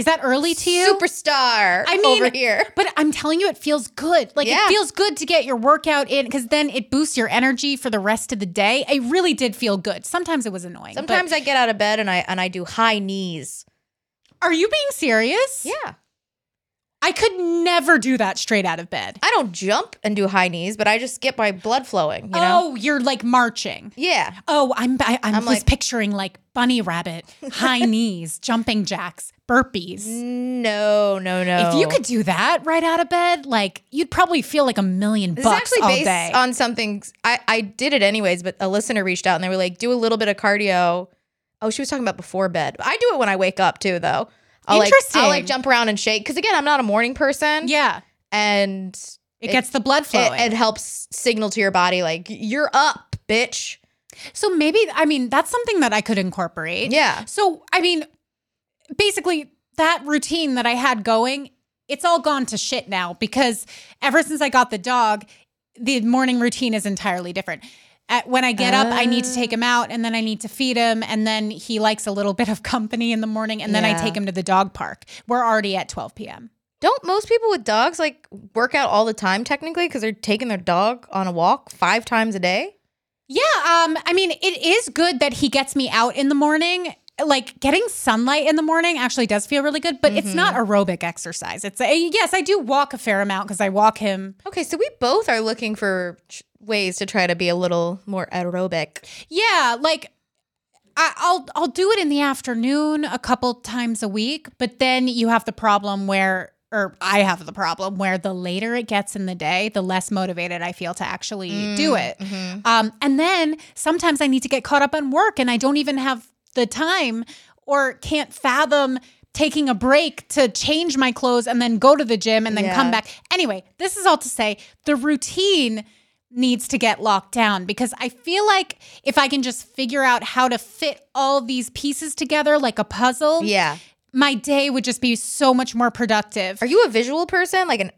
Is that early to you? Superstar I mean, over here. But I'm telling you, it feels good. Like Yeah. it feels good to get your workout in because then it boosts your energy for the rest of the day. It really did feel good. Sometimes it was annoying. Sometimes I get out of bed and I and I do high knees. are you being serious? Yeah. I could never do that straight out of bed. I don't jump and do high knees, but I just get my blood flowing, you know? Oh, you're like marching. Yeah. Oh, I'm I, I'm, I'm was like- picturing like bunny rabbit, high knees, jumping jacks, burpees. No, no, no. If you could do that right out of bed, like you'd probably feel like a million This is bucks actually all based day. on something I, I did it anyways, but a listener reached out and they were like, do a little bit of cardio. Oh, she was talking about before bed. I do it when I wake up too, though. I'll Like, I'll like jump around and shake. Cause again, I'm not a morning person. yeah, And it, It- gets the blood it, flowing. it helps signal to your body, like, you're up, bitch. so maybe I mean that's something that I could incorporate. Yeah. So I mean, basically that routine that I had going, it's all gone to shit now because ever since I got the dog, the morning routine is entirely different. At, when I get up, I need to take him out and then I need to feed him. And then he likes a little bit of company in the morning. And then I take him to the dog park. We're already at 12 p.m. Don't most people with dogs like work out all the time technically because they're taking their dog on a walk five times a day? Yeah. Um, I mean, it is good that he gets me out in the morning. Like getting sunlight in the morning actually does feel really good, but it's not aerobic exercise. It's a, yes, I do walk a fair amount because I walk him Okay, so we both are looking for ways to try to be a little more aerobic. Yeah, like I, I'll I'll do it in the afternoon a couple times a week, but then you have the problem where or I have the problem where the later it gets in the day, the less motivated I feel to actually do it. Um, and then sometimes I need to get caught up on work and I don't even have the time or can't fathom taking a break to change my clothes and then go to the gym and then come back. Anyway, this is all to say the routine needs to get locked down because I feel like if I can just figure out how to fit all these pieces together like a puzzle, Yeah. my day would just be so much more productive. Are you a visual person? Like an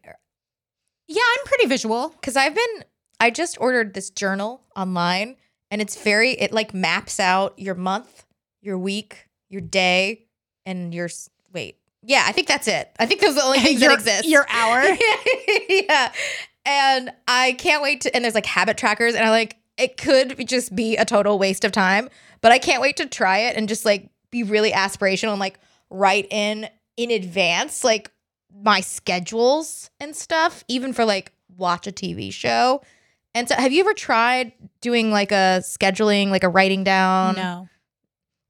Yeah, I'm pretty visual. Because I've been, I just ordered this journal online and it's very, it like maps out your month, your week, your day, and your, wait. Yeah, I think that's it. I think those are the only things your, that exist. Your hour. yeah. And I can't wait to, and there's like habit trackers, and I like, it could just be a total waste of time, but I can't wait to try it and just like be really aspirational and like write in in advance, like my schedules and stuff, even for like watch a TV show. And so, have you ever tried doing like a scheduling, like a writing down? no.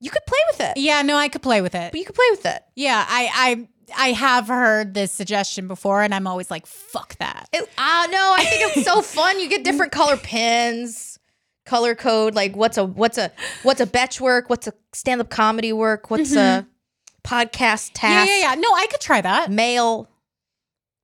You could play with it. Yeah, no, I could play with it. But you could play with it. Yeah, I I have heard this suggestion before and I'm always like, fuck that. It, uh, no, I think it's so fun. You get different color pins, color code. Like what's a what's a what's a betch work? What's a stand up comedy work? What's a podcast Mm-hmm. Yeah, task? yeah, yeah. No, I could try that. Mail.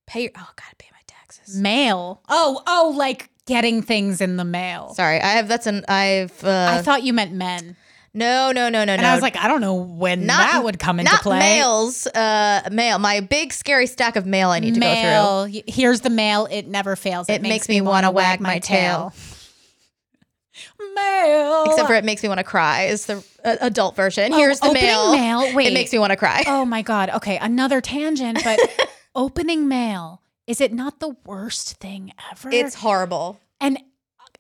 Pay. Your, oh, gotta pay my taxes. Mail. Oh, oh, like getting things in the mail. Sorry, I have that's an I've. Uh, I thought you meant men. No, no, no, no, no. And no. I was like, I don't know when Not- that would come into not play. mails. Uh, mail. My big scary stack of mail I need to go through. Here's the mail. It never fails. It makes me wanna wag my tail. Mail. Except for it makes me want to cry. Is the uh, adult version? Here's the Oh, mail. mail. Wait. It makes me want to cry. Oh my god. Okay, another tangent, but opening mail is it not the worst thing ever? It's horrible. and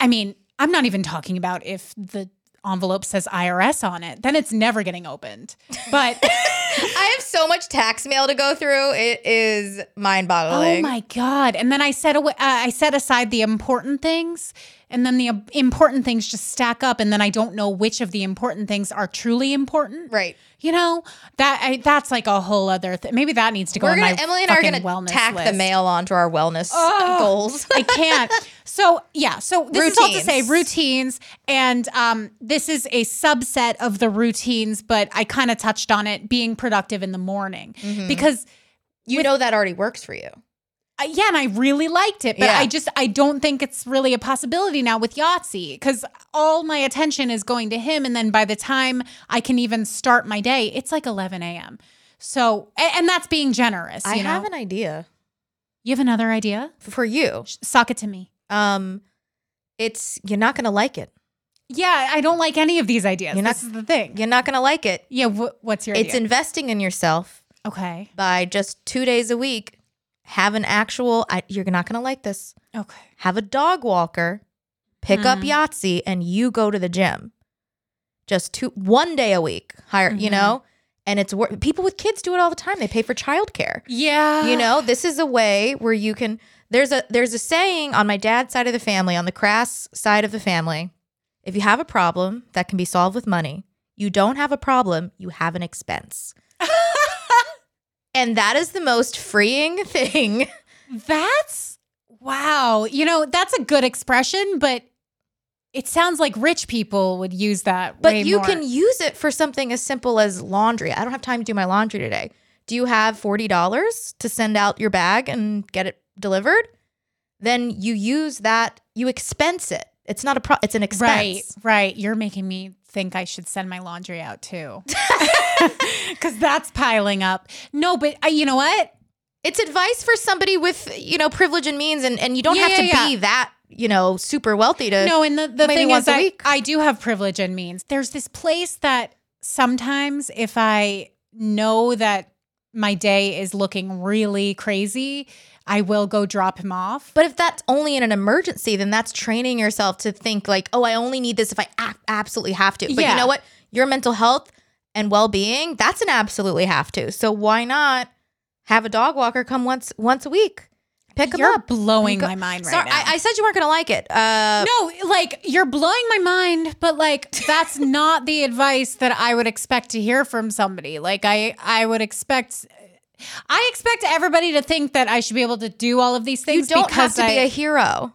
I mean, I'm not even talking about if the envelope says IRS on it, then it's never getting opened. But I have so much tax mail to go through. It is mind boggling. oh my god! And then I set away, uh, I set aside the important things, and then the important things just stack up, and then I don't know which of the important things are truly important. Right. You know that I, that's like a whole other thing. Maybe that needs to go We're on gonna Emily and I are gonna wellness tack list. the mail onto our wellness Oh. goals. I can't. So yeah. So this is all to say Routines. routines, and um, this is a subset of the routines, but I kind of touched on it being productive in the morning Mm-hmm. because you know that already works for you. Yeah, and I really liked it, but Yeah. I just I don't think it's really a possibility now with Yahtzee because all my attention is going to him, and then by the time I can even start my day, it's like 11 a.m. So a- and, that's being generous. You I know? have an idea you have another idea? for you. Sock it to me. Um, it's you're not gonna like it. Yeah, I don't like any of these ideas. You're not- this is the thing. You're not gonna like it. Yeah, wh- what's your It's idea? investing in yourself okay. by just two days a week. Have an actual. I, you're not gonna like this. Okay. Have a dog walker. Pick up Hmm. Yahtzee and you go to the gym. Just two one day a week. Hire you Mhm. know, and it's wor- people with kids do it all the time. They pay for childcare. Yeah. you know this is a way where you can there's a there's a saying on my dad's side of the family on the crass side of the family if you have a problem that can be solved with money you don't have a problem you have an expense and that is the most freeing thing That's wow. You know, that's a good expression, but it sounds like rich people would use that. but you more. can use it for something as simple as laundry i don't have time to do my laundry today do you have $40 to send out your bag and get it delivered then you use that you expense it it's not a pro it's an expense Right, right. You're making me think I should send my laundry out too. Cuz that's piling up. No, but uh, you know what? it's advice for somebody with you know privilege and means and, and you don't Yeah, have to yeah, be that you know super wealthy to No, and the, the thing is, I. I do have privilege and means. There's this place that sometimes if I know that my day is looking really crazy, I will go drop him off. but if that's only in an emergency then that's training yourself to think like oh i only need this if i a- absolutely have to but Yeah. you know what your mental health and well-being that's an absolutely have to so why not have a dog walker come once once a week pick You're up blowing Go- my mind right Sorry, now. I, I said you weren't gonna like it uh no, like you're blowing my mind, but like that's not the advice that I would expect to hear from somebody. Like I I would expect I expect everybody to think that I should be able to do all of these things. you things don't have because to be a hero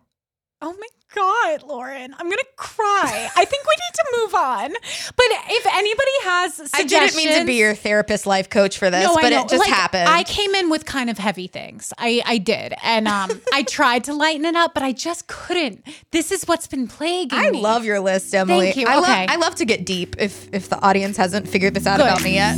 Oh my God, Lauren, I'm gonna cry. I think we need to move on. But if anybody has suggestions, i didn't mean to be your therapist life coach for this No, but it just Like, happened I came in with kind of heavy things. I I did, and um, I tried to lighten it up, but I just couldn't. This is what's been plaguing me. I me. love your list, Emily. Thank you. I, Okay. love, I love to get deep if if the audience hasn't figured this out Good. about me yet.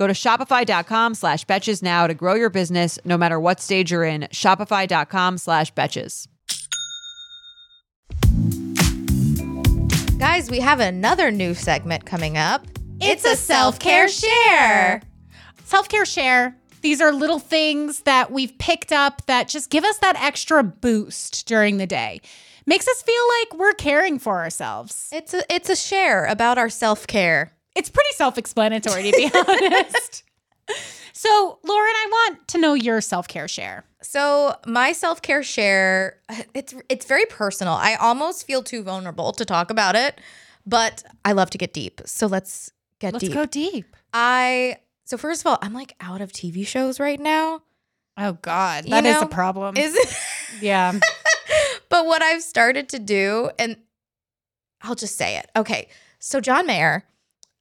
Go to shopify.com slash betches now to grow your business no matter what stage you're in. Shopify.com slash betches. Guys, we have another new segment coming up. It's, a self care share. Self care share. These are little things that we've picked up that just give us that extra boost during the day. Makes us feel like we're caring for ourselves. It's a it's a share about our self care. It's pretty self explanatory, to be honest. So, Lauren, I want to know your self care share. So my self care share, it's it's very personal. I almost feel too vulnerable to talk about it, but I love to get deep. So let's get deep. Let's go deep. I so first of all, I'm like out of TV shows right now. Oh, God. You that is know, a problem. Is it? yeah. but what I've started to do, and I'll just say it. Okay, so John Mayer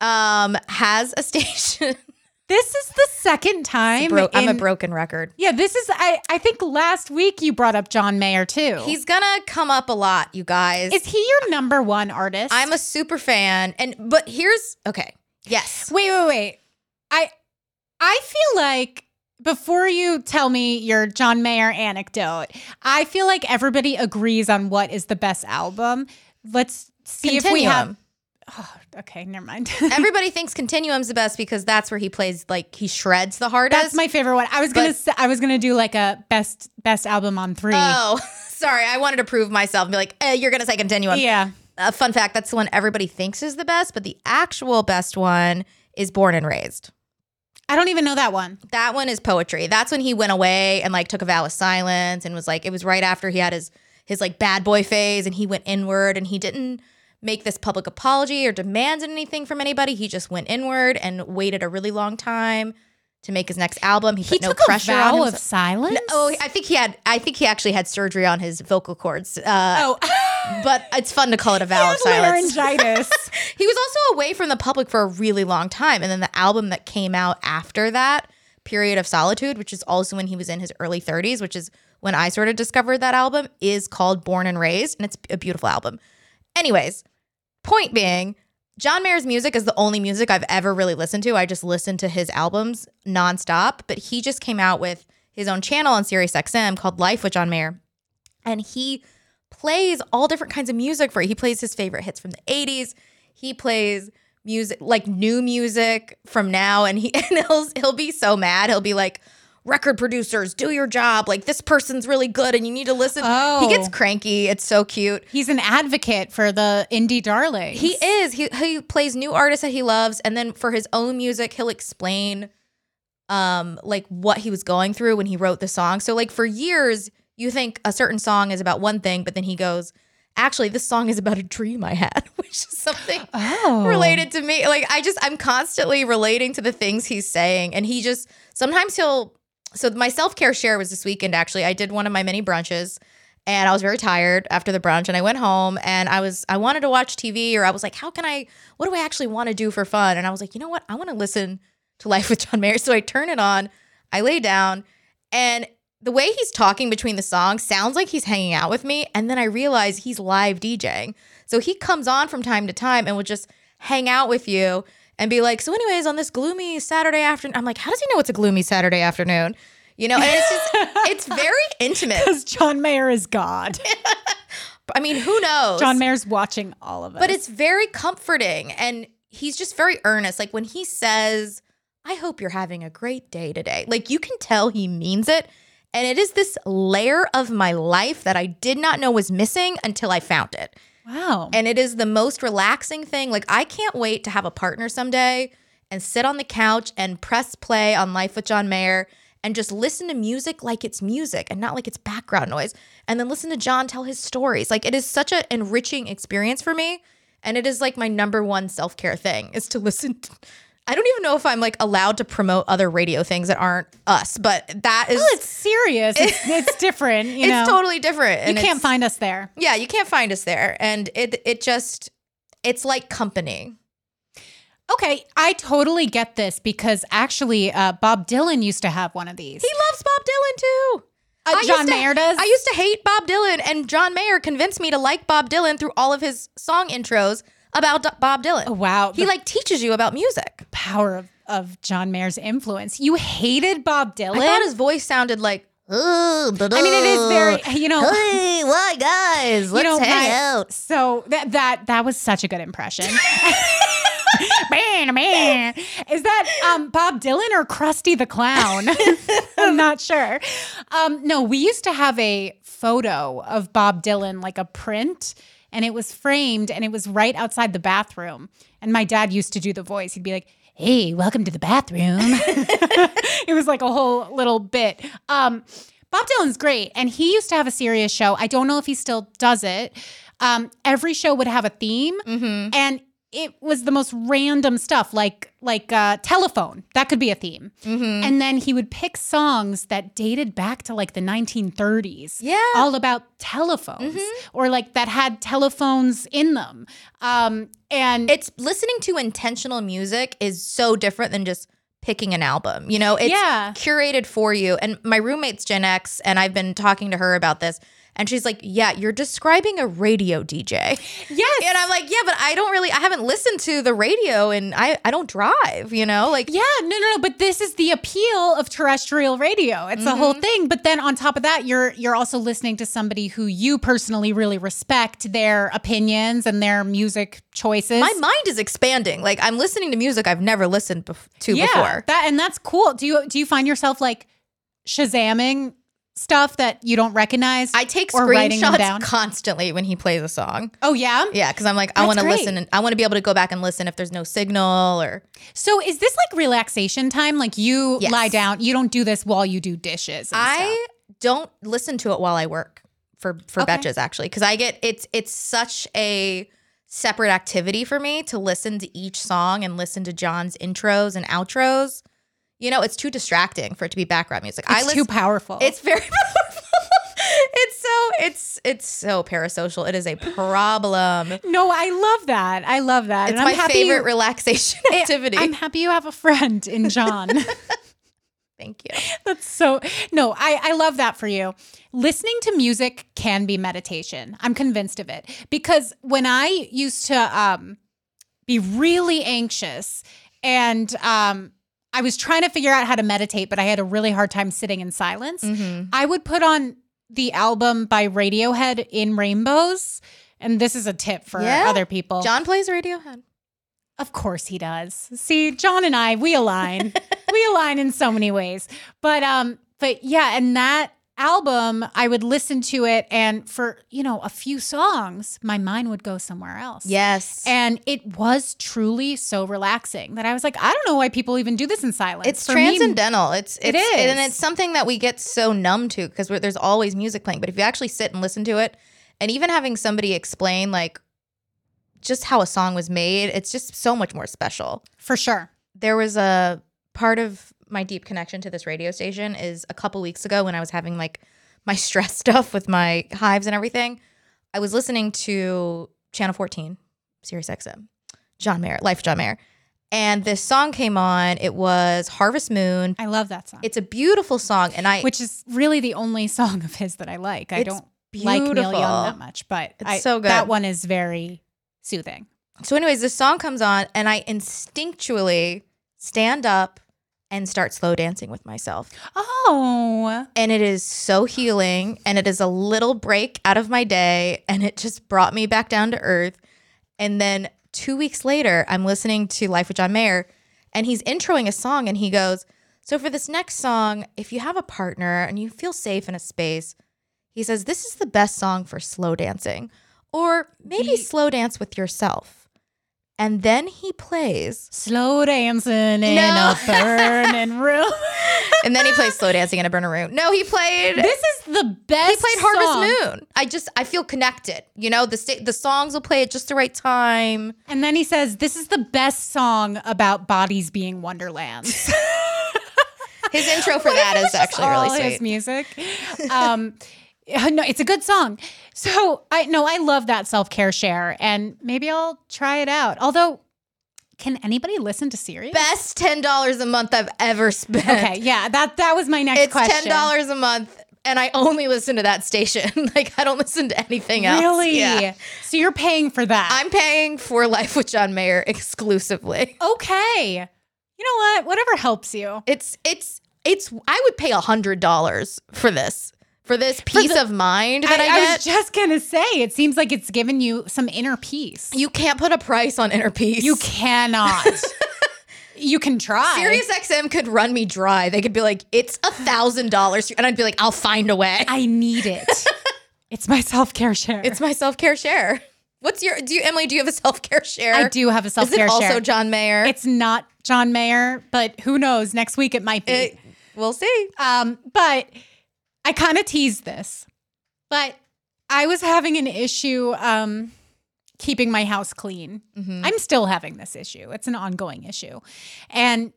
um has a station. This is the second time. Bro- I'm a broken record. Yeah, this is. I, I think last week you brought up John Mayer too. He's gonna come up a lot, you guys. is he your number one artist? I'm a super fan, and but here's okay. Yes, Wait, wait, wait. I I feel like before you tell me your John Mayer anecdote, I feel like everybody agrees on what is the best album. Let's see if we have. Oh, okay, never mind. Everybody thinks Continuum's the best because that's where he plays like he shreds the hardest. That's my favorite one. I was gonna But- I was gonna do like a best best album on three. Oh, sorry. I wanted to prove myself and be like, eh, you're gonna say Continuum. yeah. Uh, fun fact: that's the one everybody thinks is the best, but the actual best one is Born and Raised. I don't even know that one. That one is poetry. That's when he went away and like took a vow of silence and was like, it was right after he had his his like bad boy phase and he went inward and he didn't make this public apology or demand anything from anybody. He just went inward and waited a really long time to make his next album. He put He no took pressure a vow on of silence. No, oh, I think he had. I think he actually had surgery on his vocal cords. Uh, oh, but it's fun to call it a vow of silence. laryngitis. He was also away from the public for a really long time, and then the album that came out after that, "Period of Solitude," which is also when he was in his early 30s, which is when I sort of discovered that album, is called "Born and Raised," and it's a beautiful album. Anyways, point being. John Mayer's music is the only music I've ever really listened to. I just listen to his albums nonstop, but he just came out with his own channel on Sirius XM called Life with John Mayer. And he plays all different kinds of music for it. He plays his favorite hits from the 80s. He plays music like new music from now and he and he'll he'll be so mad. He'll be like record producers, do your job. Like this person's really good and you need to listen. Oh. He gets cranky. It's so cute. He's an advocate for the indie darlings. He is. He he plays new artists that he loves, and then for his own music, he'll explain, um, like what he was going through when he wrote the song. So like for years, you think a certain song is about one thing, but then he goes, actually, this song is about a dream I had, which is something oh. related to me. Like I just I'm constantly relating to the things he's saying, and he just sometimes he'll. So my self care share was this weekend. Actually, I did one of my mini brunches, and I was very tired after the brunch, and I went home and I was I wanted to watch TV, or I was like, how can I? What do I actually want to do for fun? And I was like, you know what? I want to listen to Life with John Mayer. So I turn it on, I lay down, and the way he's talking between the songs sounds like he's hanging out with me. And then I realize he's live DJing. So he comes on from time to time and will just hang out with you and be like, so anyways, on this gloomy Saturday afternoon, I'm like, how does he know it's a gloomy Saturday afternoon? You know, and it's just it's very intimate. Because John Mayer is God. I mean, who knows? John Mayer's watching all of us. But it's very comforting and he's just very earnest. Like when he says, I hope you're having a great day today. Like you can tell he means it. And it is this layer of my life that I did not know was missing until I found it. Wow. And it is the most relaxing thing. Like I can't wait to have a partner someday and sit on the couch and press play on Life with John Mayer and just listen to music like it's music and not like it's background noise. And then listen to John tell his stories. Like it is such an enriching experience for me. And it is like my number one self care thing is to listen. To, I don't even know if I'm like allowed to promote other radio things that aren't us, but that is well, it's Sirius. It's, it's different. You it's know, totally different. you can't find us there. Yeah, you can't find us there, and it it just it's like company. Okay, I totally get this because actually, uh, Bob Dylan used to have one of these. He loves Bob Dylan too. Uh, John to- Mayer does. I used to hate Bob Dylan, and John Mayer convinced me to like Bob Dylan through all of his song intros about D- Bob Dylan. Oh, wow, he the like teaches you about music. power of, of John Mayer's influence. You hated Bob Dylan. I thought his voice sounded like. I I mean, it is very, you know. Hey, why guys? Let's you know, hang my- out. So that that that was such a good impression. man, man, is that um, Bob Dylan or Krusty the Clown? I'm not sure. Um, no, we used to have a photo of Bob Dylan, like a print, and it was framed, and it was right outside the bathroom. And my dad used to do the voice. He'd be like. Hey, welcome to the bathroom. it was like a whole little bit. Um, Bob Dylan's great, and he used to have a Sirius show. I don't know if he still does it. Um, every show would have a theme, and it was the most random stuff, like like uh, telephone. That could be a theme. And then he would pick songs that dated back to like the 1930s. Yeah. all about telephones, or like that had telephones in them. Um, and It's listening to intentional music is so different than just picking an album. You know, it's Yeah. curated for you. And my roommate's Gen X, and I've been talking to her about this. And she's like, Yeah, you're describing a radio DJ. yes, And I'm like, Yeah, but I don't really, I haven't listened to the radio and I, I don't drive, you know? Like, Yeah, no, no, no. But this is the appeal of terrestrial radio. It's a Mm-hmm. whole thing. But then on top of that, you're you're also listening to somebody who you personally really respect their opinions and their music choices. my mind is expanding. Like, I'm listening to music I've never listened bef- to yeah, before. that and that's cool. Do you do you find yourself like shazamming stuff that you don't recognize? I take screenshots down? constantly when he plays a song. oh yeah. Yeah, because I'm like, I want to listen and I want to be able to go back and listen if there's no signal or. So is this like relaxation time? Like you Yes. lie down. You don't do this while you do dishes. and stuff. I don't listen to it while I work for for Okay. betches actually because I get it's it's such a separate activity for me to listen to each song and listen to John's intros and outros. You know, it's too distracting for it to be background music. I it's listen. too powerful. it's very powerful. it's so it's it's so parasocial. It is a problem. no, I love that. I love that. It's and my I'm happy favorite relaxation activity. I'm happy you have a friend in John. Thank you. That's so no, I, I love that for you. Listening to music can be meditation. I'm convinced of it. Because when I used to um be really anxious and um I was trying to figure out how to meditate, but I had a really hard time sitting in silence. Mm-hmm. I would put on the album by Radiohead in Rainbows. And this is a tip for Yeah. other people. John plays Radiohead. Of course he does. See, John and I, we align. we align in so many ways. But um but yeah, and that album, I would listen to it and for, you know, a few songs, my mind would go somewhere else. Yes. And it was truly so relaxing that I was like, I don't know why people even do this in silence. It's For me, transcendental. it's it's is. and it's something that we get so numb to because there's always music playing. But if you actually sit and listen to it, and even having somebody explain like just how a song was made, it's just so much more special. for sure. There was a part of my deep connection to this radio station is a couple weeks ago when I was having like my stress stuff with my hives and everything. I was listening to Channel 14, Sirius XM, John Mayer, Life John Mayer. And this song came on. It was Harvest Moon. I love that song. It's a beautiful song, and I which is really the only song of his that I like. I don't like Neil beautiful. Young that much, but It's I, so good. that one is very soothing. So, anyways, this song comes on, and I instinctually stand up and start slow dancing with myself. Oh. And it is so healing, and it is a little break out of my day, and it just brought me back down to earth. And then two weeks later, I'm listening to Life with John Mayer, and he's introing a song, and he goes, So, for this next song, if you have a partner and you feel safe in a space, he says, This is the best song for slow dancing, or maybe slow dance with yourself. And then he plays, Slow dancing in No. a burning room. and then he plays slow dancing in a burner room. No, he played. this is the best. he played Harvest song. Moon. I just I feel connected. You know, the sta- the songs will play at just the right time. And then he says, This is the best song about bodies being wonderlands. His intro for that is actually really all his music. Um, no, it's a good song. So I no, I love that self care share, and maybe I'll try it out. Although, can anybody listen to Sirius? Best ten dollars a month I've ever spent. Okay, yeah, that that was my next it's question. ten dollars a month, and I only listen to that station. like I don't listen to anything else. Really? Yeah. So you're paying for that? I'm paying for Life with John Mayer exclusively. okay. You know what? Whatever helps you. It's it's it's. I would pay a hundred dollars for this for this peace the- of mind that I, I, get. was just gonna say, it seems like it's given you some inner peace. you can't put a price on inner peace. You cannot. you can try. Sirius XM could run me dry. They could be like, it's a thousand dollars, and I'd be like, I'll find a way. I need it. it's my self care share. It's my self care share. What's your? Do you, Emily? Do you have a self care share? I do have a self Is it care also share. John Mayer? It's not John Mayer, but who knows? Next week it might be. It- we'll see. um, but I kind of teased this, but I was having an issue um, keeping my house clean. Mhm. I'm still having this issue. It's an ongoing issue, and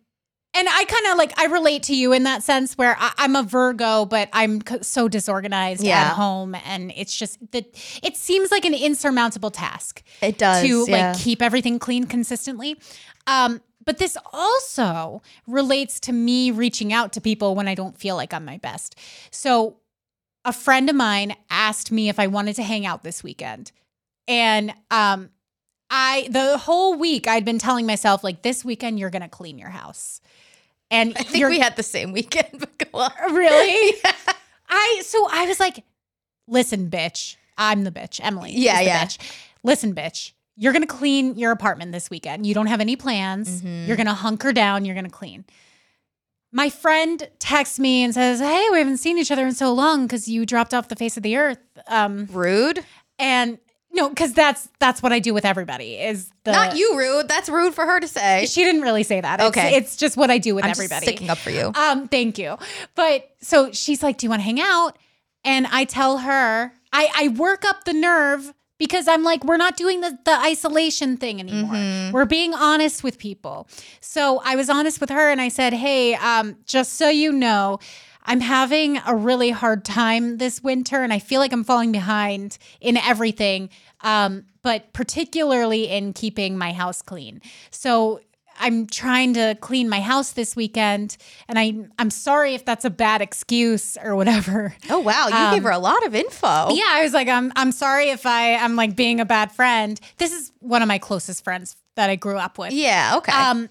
and I kind of like I relate to you in that sense where I, I'm a Virgo, but I'm c- so disorganized Yeah. at home, and it's just that it seems like an insurmountable task It does to yeah. like keep everything clean consistently. Um, but this also relates to me reaching out to people when I don't feel like I'm my best. So a friend of mine asked me if I wanted to hang out this weekend. And um I the whole week I'd been telling myself like this weekend you're going to clean your house. And I think we had the same weekend. But go on. really I so I was like listen bitch. I'm the bitch. Emily. Yeah, yeah. Bitch. Listen bitch. You're going to clean your apartment this weekend. You don't have any plans. Mhm. You're going to hunker down, you're going to clean. My friend texts me and says, "Hey, we haven't seen each other in so long cuz you dropped off the face of the earth." Um Rude. and no, cuz that's that's what I do with everybody. Is the Not you, rude. That's rude for her to say. She didn't really say that. It's, Okay. it's just what I do with I'm everybody. sticking up for you. Um, thank you. But so she's like, Do you want to hang out? And I tell her, I, I work up the nerve because I'm like, we're not doing the, the isolation thing anymore. Mhm. We're being honest with people. So I was honest with her and I said, Hey, um, just so you know, I'm having a really hard time this winter and I feel like I'm falling behind in everything, um, but particularly in keeping my house clean. So I'm trying to clean my house this weekend and I I'm sorry if that's a bad excuse or whatever. Oh wow, you Um, gave her a lot of info. Yeah, I was like I'm I'm sorry if I I'm like being a bad friend. This is one of my closest friends that I grew up with. Yeah. Okay. Um,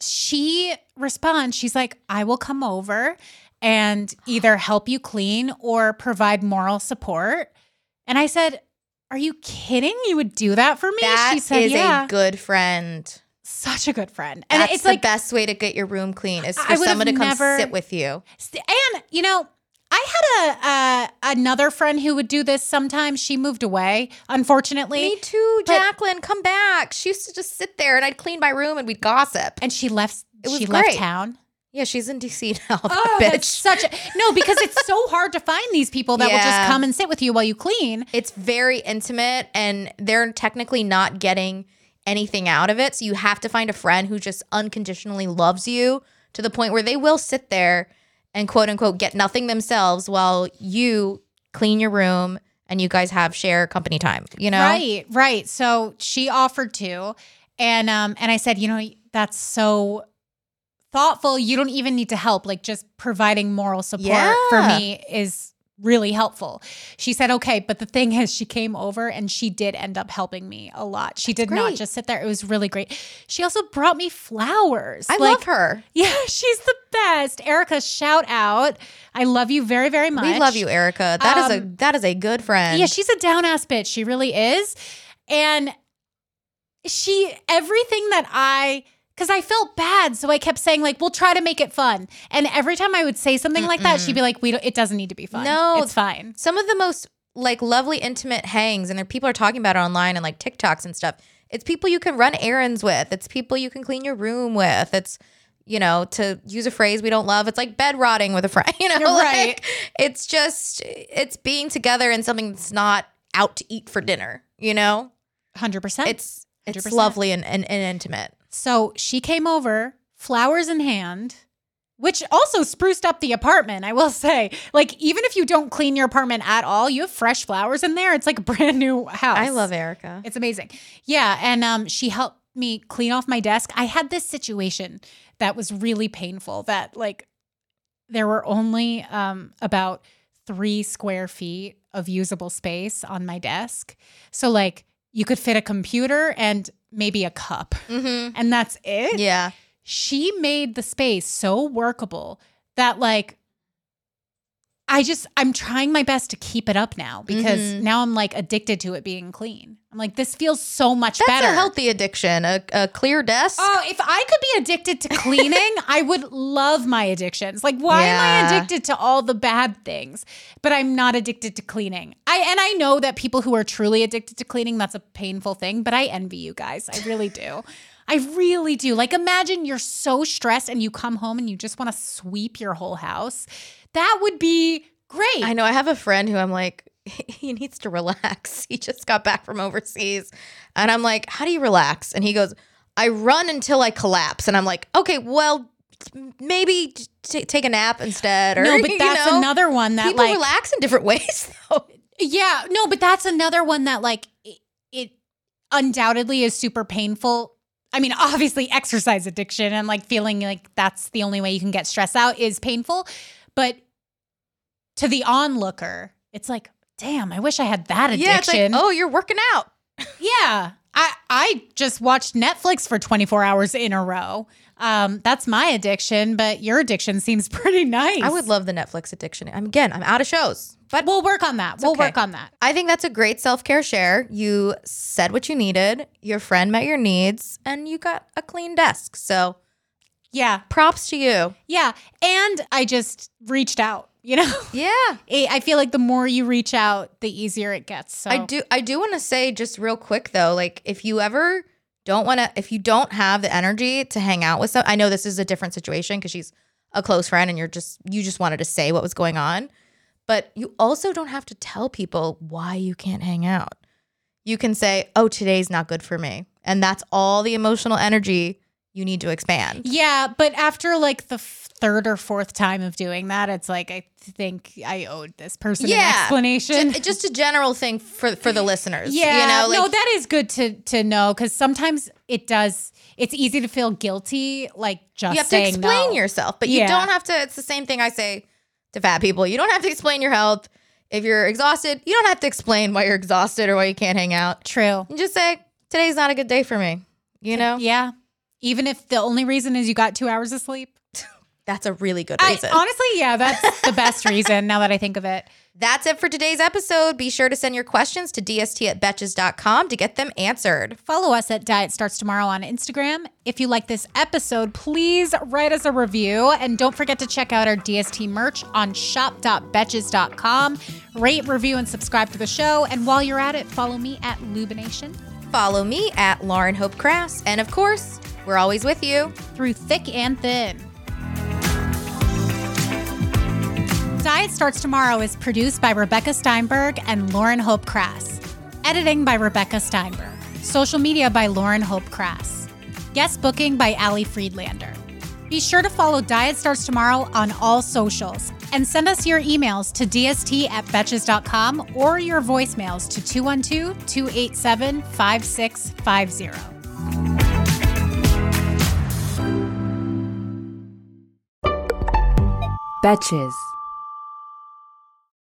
she responds, she's like, I will come over and either help you clean or provide moral support. And I said, Are you kidding? You would do that for me? that she said, is Yeah. a good friend. Such a good friend. And That's it's the like, best way to get your room clean is for someone to come never- sit with you. and you know, I had a uh, another friend who would do this sometimes. She moved away, unfortunately. Me too, But- Jacqueline. Come back. She used to just sit there and I'd clean my room and we'd gossip. and she left she left town. Yeah, she's in DC now. Oh, bitch. such a no, because it's so hard to find these people that will just come and sit with you while you clean. It's very intimate and they're technically not getting anything out of it. So you have to find a friend who just unconditionally loves you to the point where they will sit there and quote unquote get nothing themselves while you clean your room and you guys have share company time, you know? Right, right. So she offered to, and um, and I said, you know, that's so thoughtful. You don't even need to help. Like just providing moral support for me is really helpful. She said, okay, but the thing is, she came over and she did end up helping me a lot. She did not just sit there. It was really great. She also brought me flowers. I Like, love her. Yeah, she's the best. Erica, shout out. I love you very, very much. We love you, Erica. That is a Um, that is a good friend. Yeah, she's a down ass bitch. She really is. And she, everything that I, because I felt bad. So I kept saying, like, we'll try to make it fun. And every time I would say something like that, she'd be like, we don't, it doesn't need to be fun. No. it's fine. some of the most like lovely intimate hangs and there people are talking about it online and like TikToks and stuff. It's people you can run errands with. It's people you can clean your room with. It's you know, to use a phrase we don't love, it's like bed rotting with a friend, you know, You're like, right. it's just it's being together in something that's not out to eat for dinner, you know? 100%. It's it's 100%. lovely and, and, and intimate. So she came over, flowers in hand, which also spruced up the apartment. I will say, like, even if you don't clean your apartment at all, you have fresh flowers in there. It's like a brand new house. I love Erica. It's amazing. Yeah. And um, she helped me clean off my desk. I had this situation that was really painful that, like, there were only um, about three square feet of usable space on my desk. So, like, you could fit a computer and maybe a cup, Mm-hmm. and that's it. Yeah. She made the space so workable that, like, I just, I'm trying my best to keep it up now because Mhm. now I'm like addicted to it being clean. I'm like, this feels so much That's better. a healthy addiction. A, a clear desk. Oh, if I could be addicted to cleaning, I would love my addictions. Like, why am I addicted to all the bad things? But I'm not addicted to cleaning. I and I know that people who are truly addicted to cleaning, that's a painful thing, but I envy you guys. I really do. I really do. Like, imagine you're so stressed and you come home and you just want to sweep your whole house. That would be great. I know. I have a friend who I'm like, he needs to relax. He just got back from overseas. And I'm like, how do you relax? And he goes, I run until I collapse. And I'm like, okay, well, maybe t- take a nap instead. Or, no, but you that's know, another one that People like relax in different ways, though. Yeah, no, but that's another one that like it, it undoubtedly is super painful. I mean, obviously exercise addiction and like feeling like that's the only way you can get stress out is painful, but to the onlooker, it's like, damn, I wish I had that addiction. Yeah, it's like, oh, you're working out. Yeah. I I just watched Netflix for 24 hours in a row. Um, that's my addiction, but your addiction seems pretty nice. I would love the Netflix addiction. I'm, again, I'm out of shows. But We'll work on that. We'll okay. work on that. I think that's a great self care share. You said what you needed, your friend met your needs, and you got a clean desk. So Yeah. props to you. Yeah. And I just reached out, you know? Yeah. I I feel like the more you reach out, the easier it gets. So I do I do want to say just real quick though, like if you ever don't want to if you don't have the energy to hang out with some I know this is a different situation cuz she's a close friend and you're just you just wanted to say what was going on, but you also don't have to tell people why you can't hang out. You can say, "Oh, today's not good for me." And that's all the emotional energy you need to expand. Yeah, but after like the third or fourth time of doing that, it's like I think I owed this person an explanation. Ju- Just a general thing for for the listeners. yeah, you know, like no, that is good to to know because sometimes it does. It's easy to feel guilty, like just you have to explain no. yourself, but Yeah. you don't have to. It's the same thing I say to fat people. You don't have to explain your health. If you're exhausted, you don't have to explain why you're exhausted or why you can't hang out. True. You just say today's not a good day for me. You know, Yeah. Even if the only reason is you got two hours of sleep. that's a really good I, reason. honestly, yeah, that's the best reason now that I think of it. that's it for today's episode. Be sure to send your questions to dst at betches.com to get them answered. Follow us at Diet Starts Tomorrow on Instagram. If you like this episode, please write us a review. And don't forget to check out our DST merch on shop.betches.com. Rate, review, and subscribe to the show. And while you're at it, follow me at Lubination. Follow me at Lauren Hope Crass, and of course, we're always with you. through thick and thin. Diet Starts Tomorrow is produced by Rebecca Steinberg and Lauren Hope Crass. Editing by Rebecca Steinberg. Social media by Lauren Hope Crass. Guest booking by Ali Friedlander. Be sure to follow Diet Starts Tomorrow on all socials and send us your emails to dst at betches.com or your voicemails to 212 287 5650. Betches.